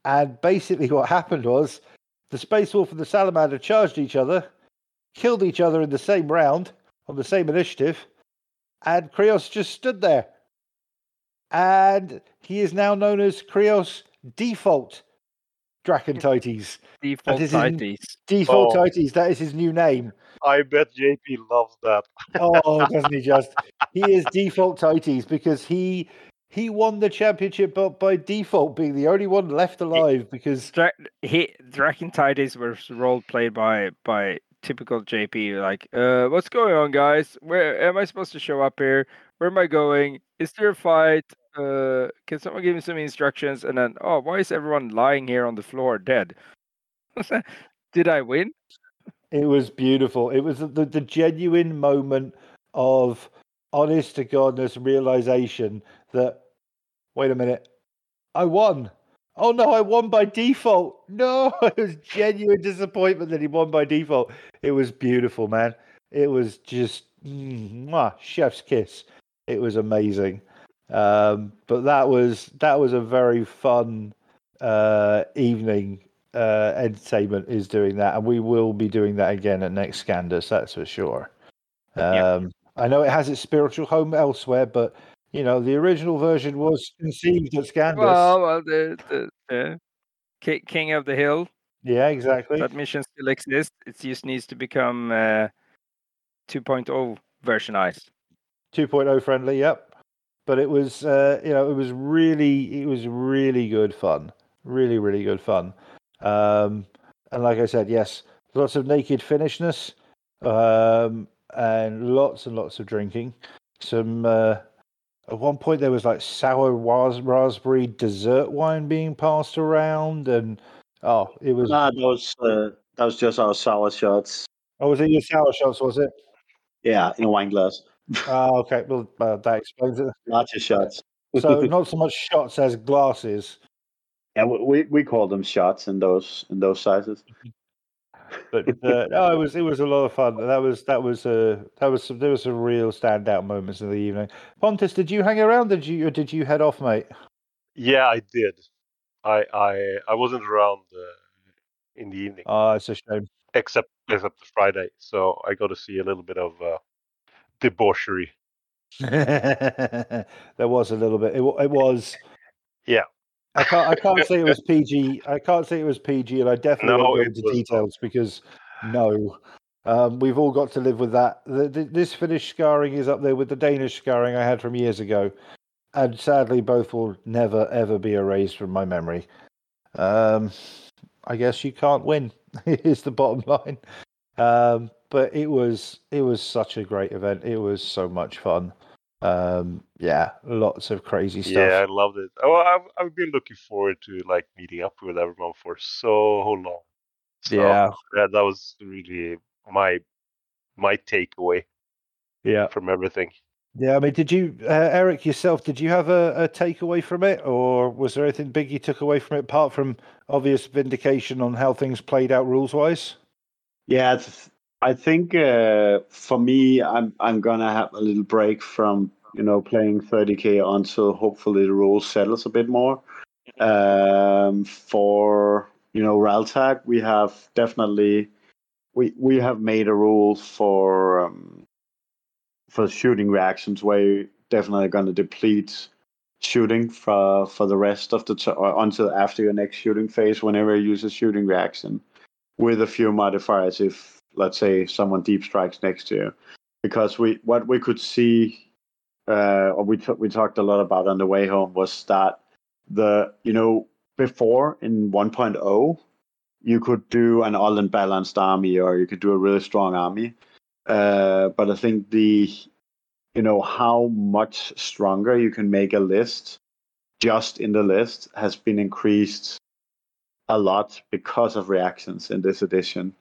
And basically, what happened was the Space Wolf and the Salamander charged each other, killed each other in the same round on the same initiative, and Krios just stood there. And he is now known as Krios Default Dracontites. Default tighties. Default Oh. Tites, that is his new name. I bet JP loves that. Oh, doesn't he just? He is default Tites because he he won the championship but by default being the only one left alive because Dra- he Draken Tides was role played by by typical JP. Like, uh, what's going on, guys? Where am I supposed to show up here? Where am I going? Is there a fight? Uh, can someone give me some instructions? And then, oh, why is everyone lying here on the floor dead? [laughs] Did I win? It was beautiful. It was the, the genuine moment of honest to godness realization that, wait a minute, I won. Oh no, I won by default. No, [laughs] it was genuine disappointment that he won by default. It was beautiful, man. It was just mwah, chef's kiss. It was amazing. Um, but that was that was a very fun uh, evening uh, entertainment is doing that, and we will be doing that again at next Scandus, that's for sure. Yeah. Um, I know it has its spiritual home elsewhere, but you know the original version was conceived at Scandus. Well, well, the, the Ki- King of the Hill. Yeah, exactly. That mission still exists. It just needs to become uh, 2.0 versionized. 2.0 friendly, yep. But it was, uh, you know, it was really, it was really good fun. Really, really good fun. Um, and like I said, yes, lots of naked finishness, um, and lots and lots of drinking. Some, uh, at one point there was like sour ras- raspberry dessert wine being passed around, and oh, it was. Nah, that was uh, that was just our sour shots. Oh, was it your sour shots? Was it? Yeah, in a wine glass. Oh, [laughs] okay. Well, uh, that explains it. Larger shots. [laughs] So not so much shots as glasses. yeah, we, we we call them shots in those in those sizes. [laughs] But uh, no, it was it was a lot of fun. That was that was uh, that was some, there was some real standout moments in the evening. Pontus, did you hang around? Did you or did you head off, mate? Yeah, I did. I I I wasn't around uh, in the evening, Oh, it's a shame. except except Friday, so I got to see a little bit of uh, debauchery. [laughs] there was a little bit. It, it was. Yeah. I can't. I can't say it was [laughs] PG. I can't say it was PG, and I definitely No, won't go into details because no, um, we've all got to live with that. The, the, this Finnish scarring is up there with the Danish scarring I had from years ago, and sadly, both will never ever be erased from my memory. Um, I guess you can't win. [laughs] is the bottom line. Um, but it was it was such a great event. It was so much fun. Um, yeah, lots of crazy stuff. Yeah, I loved it. Oh, I've I've been looking forward to like meeting up with everyone for so long. So yeah, that that was really my my takeaway yeah. from everything. Yeah, I mean, did you, uh, Eric, yourself, did you have a, a takeaway from it, or was there anything big you took away from it, apart from obvious vindication on how things played out rules wise? Yeah, it's, I think uh, for me, I'm I'm gonna have a little break from you know playing 30k until hopefully the rules settles a bit more. Um, for you know Raltag, we have definitely we we have made a rule for um, for shooting reactions where you're definitely going to deplete shooting for for the rest of the t- or until after your next shooting phase whenever you use a shooting reaction with a few modifiers if let's say someone deep strikes next to you because we what we could see uh, or we t- we talked a lot about on the way home was that the you know before in 1.0 you could do an all-in balanced army or you could do a really strong army uh, but I think the you know how much stronger you can make a list just in the list has been increased a lot because of reactions in this edition.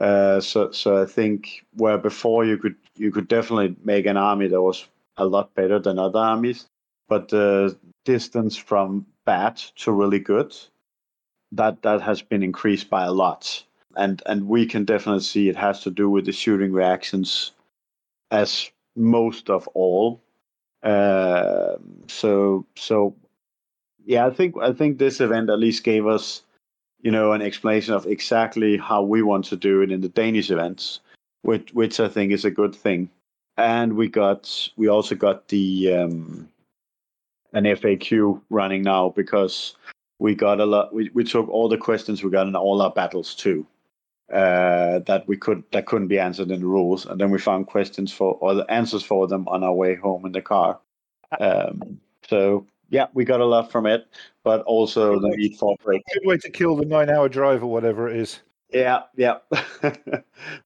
Uh, so so I think where before you could you could definitely make an army that was a lot better than other armies, but the distance from bad to really good that that has been increased by a lot. And and we can definitely see it has to do with the shooting reactions as most of all. Uh, so so yeah, I think I think this event at least gave us you know, an explanation of exactly how we want to do it in the Danish events, which which I think is a good thing. And we got we also got the um, an FAQ running now because we got a lot. We, we took all the questions we got in all our battles too. Uh, that we could that couldn't be answered in the rules, and then we found questions for or the answers for them on our way home in the car. Um, so yeah, we got a lot from it, but also the need for break. Good way to kill the nine hour drive or whatever it is. Yeah, yeah. [laughs]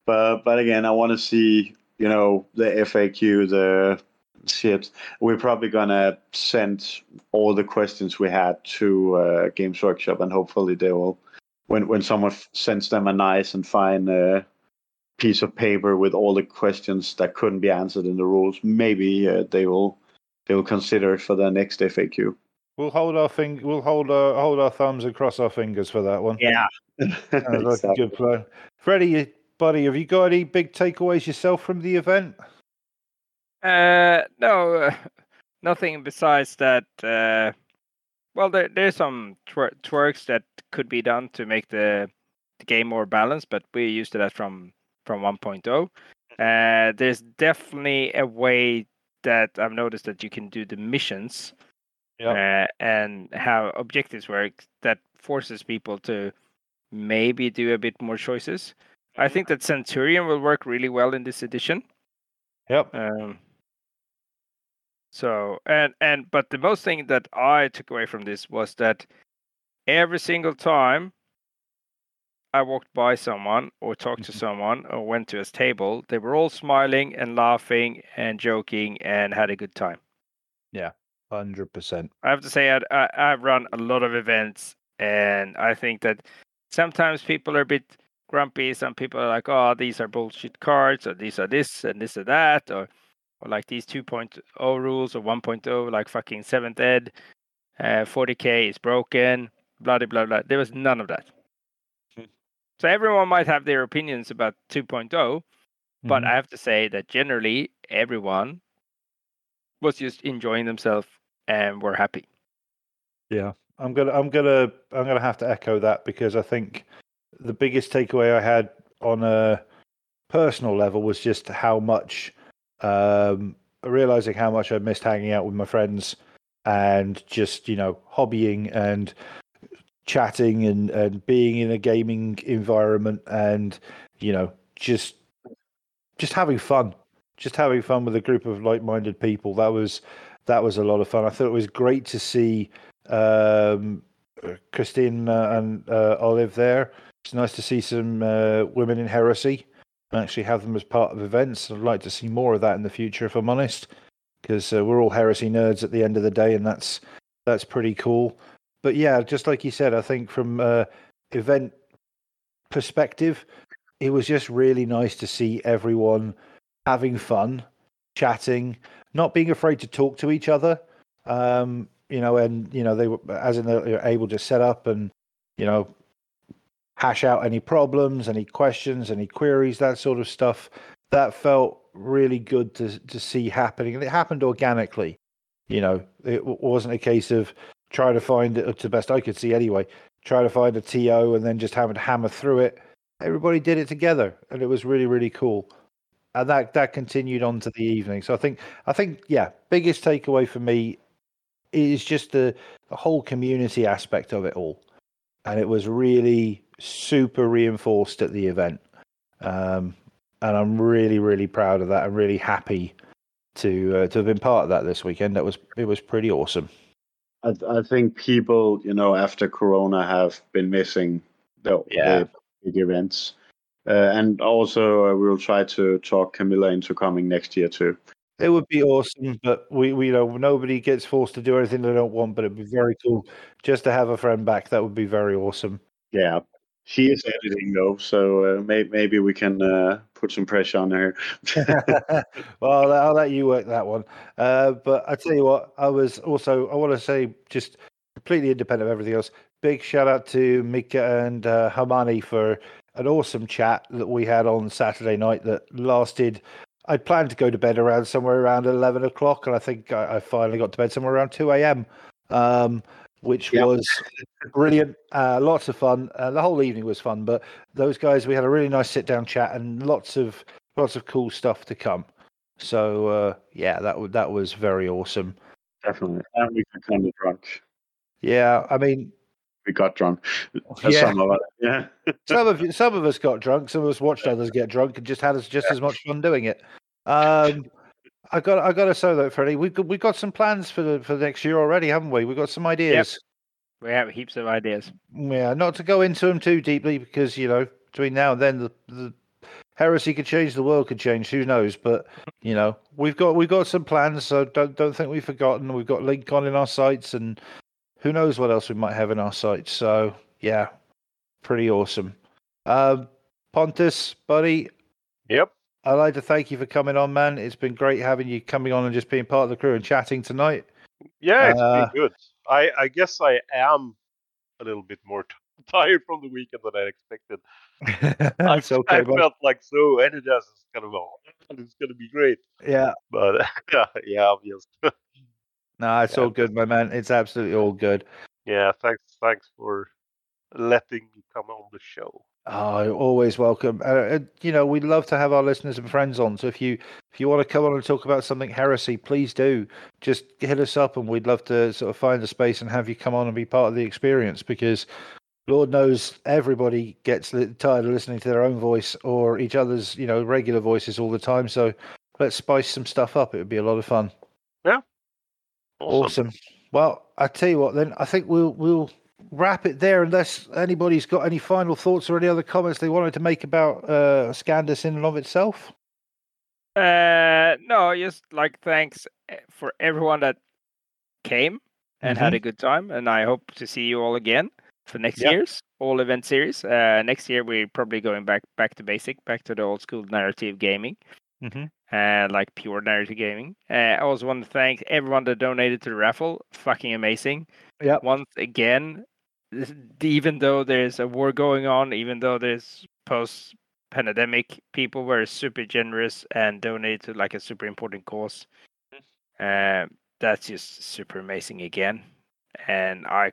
but but again, I want to see you know the FAQ, the shit. We're probably gonna send all the questions we had to uh, Games Workshop, and hopefully they will. When when someone f- sends them a nice and fine uh, piece of paper with all the questions that couldn't be answered in the rules, maybe uh, they will they will consider it for the next FAQ. We'll hold our fing- We'll hold our hold our thumbs and cross our fingers for that one. Yeah. [laughs] Sounds like a good plan. Freddie, buddy, have you got any big takeaways yourself from the event? Uh, no, uh, nothing besides that. Uh, well, there, there's some twer- twerks that could be done to make the, the game more balanced, but we're used to that from from 1.0. Uh, there's definitely a way that I've noticed that you can do the missions uh, and how objectives work that forces people to maybe do a bit more choices. I think that Centurion will work really well in this edition. Yep. Um, so and and but the most thing that I took away from this was that every single time I walked by someone or talked to Mhm. someone or went to a table, they were all smiling and laughing and joking and had a good time. Yeah, Hundred percent. I have to say, I, I, I've run a lot of events, and I think that sometimes people are a bit grumpy. Some people are like, "Oh, these are bullshit cards," or "These are this and this or that," or, or like these 2.0 rules or 1.0, like fucking seventh ed, uh, 40k is broken, blah blah blah. There was none of that. So everyone might have their opinions about 2.0, but Mhm. I have to say that generally everyone was just enjoying themselves and were happy. Yeah, I'm gonna, I'm gonna, I'm gonna have to echo that because I think the biggest takeaway I had on a personal level was just how much, um, realizing how much I missed hanging out with my friends and just you know hobbying and chatting and and being in a gaming environment and you know just just having fun, just having fun with a group of like-minded people. That was that was a lot of fun. I thought it was great to see um, uh, Christine uh, and uh, Olive there. It's nice to see some uh, women in heresy and actually have them as part of events. I'd like to see more of that in the future, if I'm honest, because uh, we're all heresy nerds at the end of the day, and that's that's pretty cool. But yeah, just like you said, I think from uh, event perspective, it was just really nice to see everyone having fun, chatting, not being afraid to talk to each other. Um, you know, and you know they were as in they're able to set up and you know hash out any problems, any questions, any queries, that sort of stuff. That felt really good to to see happening, and it happened organically. You know, it wasn't a case of trying to find it to the best I could see anyway. Try to find a TO and then just to hammer through it. Everybody did it together, and it was really really cool. And that that continued on to the evening. So I think I think yeah, biggest takeaway for me is just the, the whole community aspect of it all, and it was really super reinforced at the event. Um, and I'm really really proud of that. I'm really happy to uh, to have been part of that this weekend. That was it was pretty awesome. I, I think people, you know, after Corona have been missing the, Yeah. the big events. Uh, and also, uh, we'll try to talk Camilla into coming next year too. It would be awesome, but we, we you know nobody gets forced to do anything they don't want. But it'd be very cool just to have a friend back. That would be very awesome. Yeah, she is editing though, so uh, may, maybe we can uh, put some pressure on her. [laughs] well, I'll, let you work that one. Uh, but I tell you what, I was also I want to say just completely independent of everything else. Big shout out to Mika and uh, Hamani for an awesome chat that we had on Saturday night that lasted. I planned to go to bed around somewhere around eleven o'clock, and I think I, I finally got to bed somewhere around two a.m. Um, which Yep. was brilliant. Uh, lots of fun. Uh, the whole evening was fun. But those guys, we had a really nice sit down chat and lots of lots of cool stuff to come. So uh, yeah, that w- that was very awesome. Definitely, and we got kind of drunk. Yeah, I mean, We got drunk. [laughs] Yeah. Some of us, yeah. some of some of us got drunk, some of us watched others get drunk, and just had us just as much fun doing it. Um, I got I got to say though, Freddie, we got we got some plans for the for next year already, haven't we? We've got some ideas. Yep. We have heaps of ideas. Yeah, not to go into them too deeply because you know between now and then the, the heresy could change, the world could change. Who knows? But you know we've got we've got some plans, so don't don't think we've forgotten. We've got Link on in our sights, and who knows what else we might have in our sights. So yeah, pretty awesome. Um, Pontus, buddy, Yep. I'd like to thank you for coming on, man. It's been great having you coming on and just being part of the crew and chatting tonight. Yeah, it's Uh, been good. I I guess I am a little bit more t- [laughs] tired from the weekend than I expected. [laughs] I, okay, I bud. felt like so energized. It's kind of oh, it's gonna be great. Yeah, But [laughs] yeah, obvious. no, it's Yeah. all good, my man. It's absolutely all good. yeah, thanks thanks for letting me come on the show. Oh, always welcome. Uh, uh, you know, we'd love to have our listeners and friends on. So if you if you want to come on and talk about something heresy, please do. Just hit us up, and we'd love to sort of find a space and have you come on and be part of the experience. Because Lord knows everybody gets tired of listening to their own voice or each other's, you know, regular voices all the time. So let's spice some stuff up. It would be a lot of fun. Awesome. Awesome. Well, I tell you what, then I think we'll we'll wrap it there, unless anybody's got any final thoughts or any other comments they wanted to make about uh, Scandus in and of itself. Uh, no, just like thanks eh, for everyone that came and had a good time, and I hope to see you all again for next Yep. year's all event series. Uh, next year we're probably going back back to basic, back to the old school narrative gaming, Mhm. uh, like pure narrative gaming. Uh, I also want to thank everyone that donated to the raffle. Fucking amazing. Yeah. Once again, even though there's a war going on, even though there's post pandemic, people were super generous and donated to like a super important cause. Uh, that's just super amazing again. And I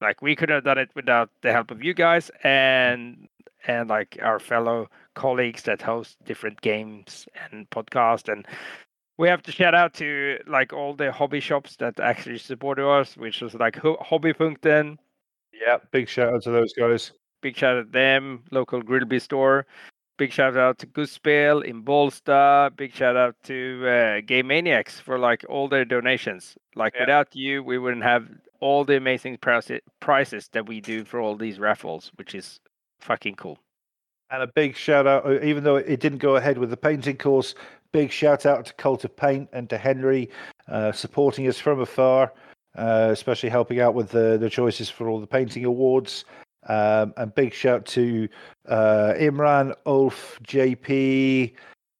like we couldn't have done it without the help of you guys and and like our fellow colleagues that host different games and podcasts and we have to shout out to like all the hobby shops that actually supported us, which was like Ho- Hobbypunkten, Yeah, big shout out to those guys. big shout out to them, local Grillby store. Big shout out to Guspel in Bolsta. Big shout out to uh, Game Maniacs for like all their donations. Like Yeah. without you, we wouldn't have all the amazing prices prizes that we do for all these raffles, which is fucking cool. And a big shout out, uh, even though it didn't go ahead with the painting course, big shout out to Cult of Paint and to Henry uh, supporting us from afar, uh, especially helping out with the, the choices for all the painting awards. Um, and big shout to uh, Imran, Ulf, JP.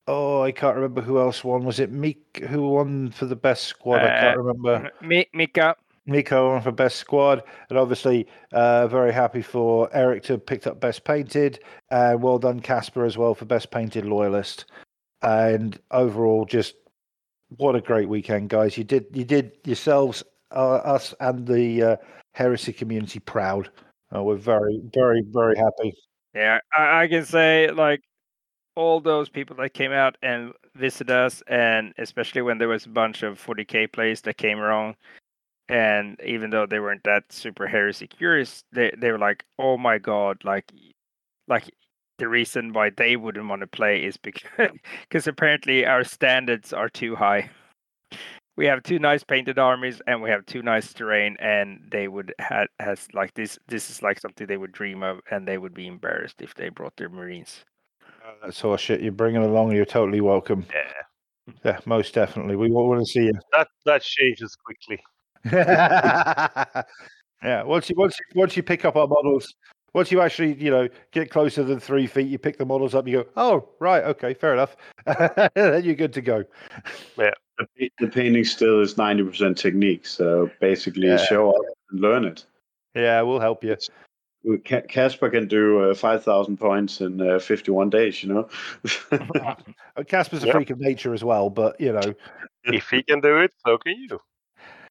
Oh, I can't remember who else won. Was it Meek who won for the best squad? I can't Uh, remember. Mi- Mika, Miko on for best squad, and obviously uh, very happy for Eric to have picked up best painted, and well done Casper as well for best painted loyalist. And overall, just what a great weekend, guys! You did you did yourselves, us, and the uh, heresy community proud. Uh, we're very very very happy. Yeah, I, I can say like all those people that came out and visited us, and especially when there was a bunch of 40k plays that came around, and even though they weren't that super heresy curious, they they were like, oh my god, like like the reason why they wouldn't want to play is because [laughs] because apparently our standards are too high. We have two nice painted armies and we have two nice terrain, and they would had has like this. This is like something they would dream of, and they would be embarrassed if they brought their marines. Oh, that's horse shit. You're bringing along. You're totally welcome. Yeah, Yeah, most definitely. We want to see you. that that changes quickly. [laughs] [laughs] yeah, once you once you once you pick up our models, once you actually you know get closer than three feet, you pick the models up. You go, oh right, okay, fair enough. [laughs] then you're good to go. The, the painting still is 90% technique, so basically Yeah. show up and learn it. Yeah, we'll help you. Casper can do uh, 5,000 points in uh, 51 days, you know? [laughs] Casper's a Yep. freak of nature as well, but you know, if he can do it, so can you.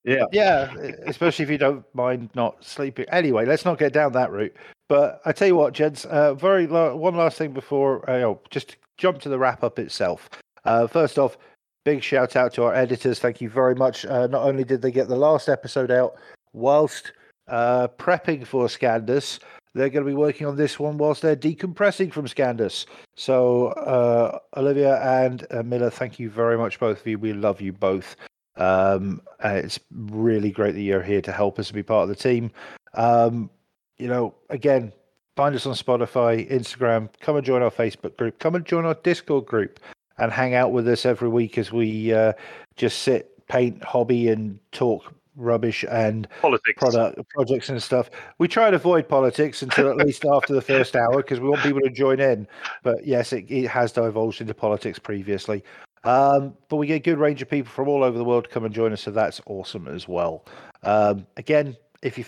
Yeah. yeah, especially if you don't mind not sleeping. Anyway, let's not get down that route. But I tell you what, gents, uh, very la- one last thing before uh, oh, just jump to the wrap up itself. Uh, first off, big shout out to our editors. Thank you very much. Uh, not only did they get the last episode out whilst uh, prepping for Scandus, they're going to be working on this one whilst they're decompressing from Scandus. So, uh, Olivia and Miller, thank you very much, both of you. We love you both. Um, it's really great that you're here to help us and be part of the team. Um, you know, again, find us on Spotify, Instagram. Come and join our Facebook group. Come and join our Discord group and hang out with us every week as we uh, just sit, paint, hobby, and talk rubbish and Politics. product projects and stuff. We try and avoid politics until at least after the first hour because we want people to join in. But yes, it, it has divulged into politics previously. Um, but we get a good range of people from all over the world to come and join us, so that's awesome as well. Um, again, if you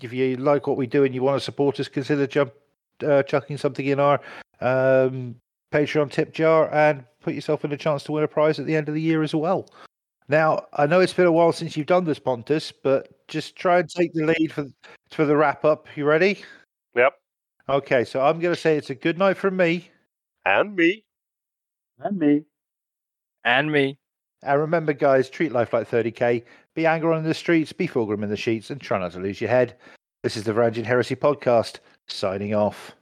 if you like what we do and you want to support us, consider jump uh, chucking something in our um, Patreon tip jar and put yourself in a chance to win a prize at the end of the year as well. Now, I know it's been a while since you've done this, Pontus, but just try and take the lead for for the wrap up. You ready? Yep. Okay, so I'm going to say it's a good night from me. And me. And me. And me. And remember, guys, treat life like 30k. Be angry on the streets, be Fulgrim in the sheets, and try not to lose your head. This is the Varangian Heresy podcast, signing off.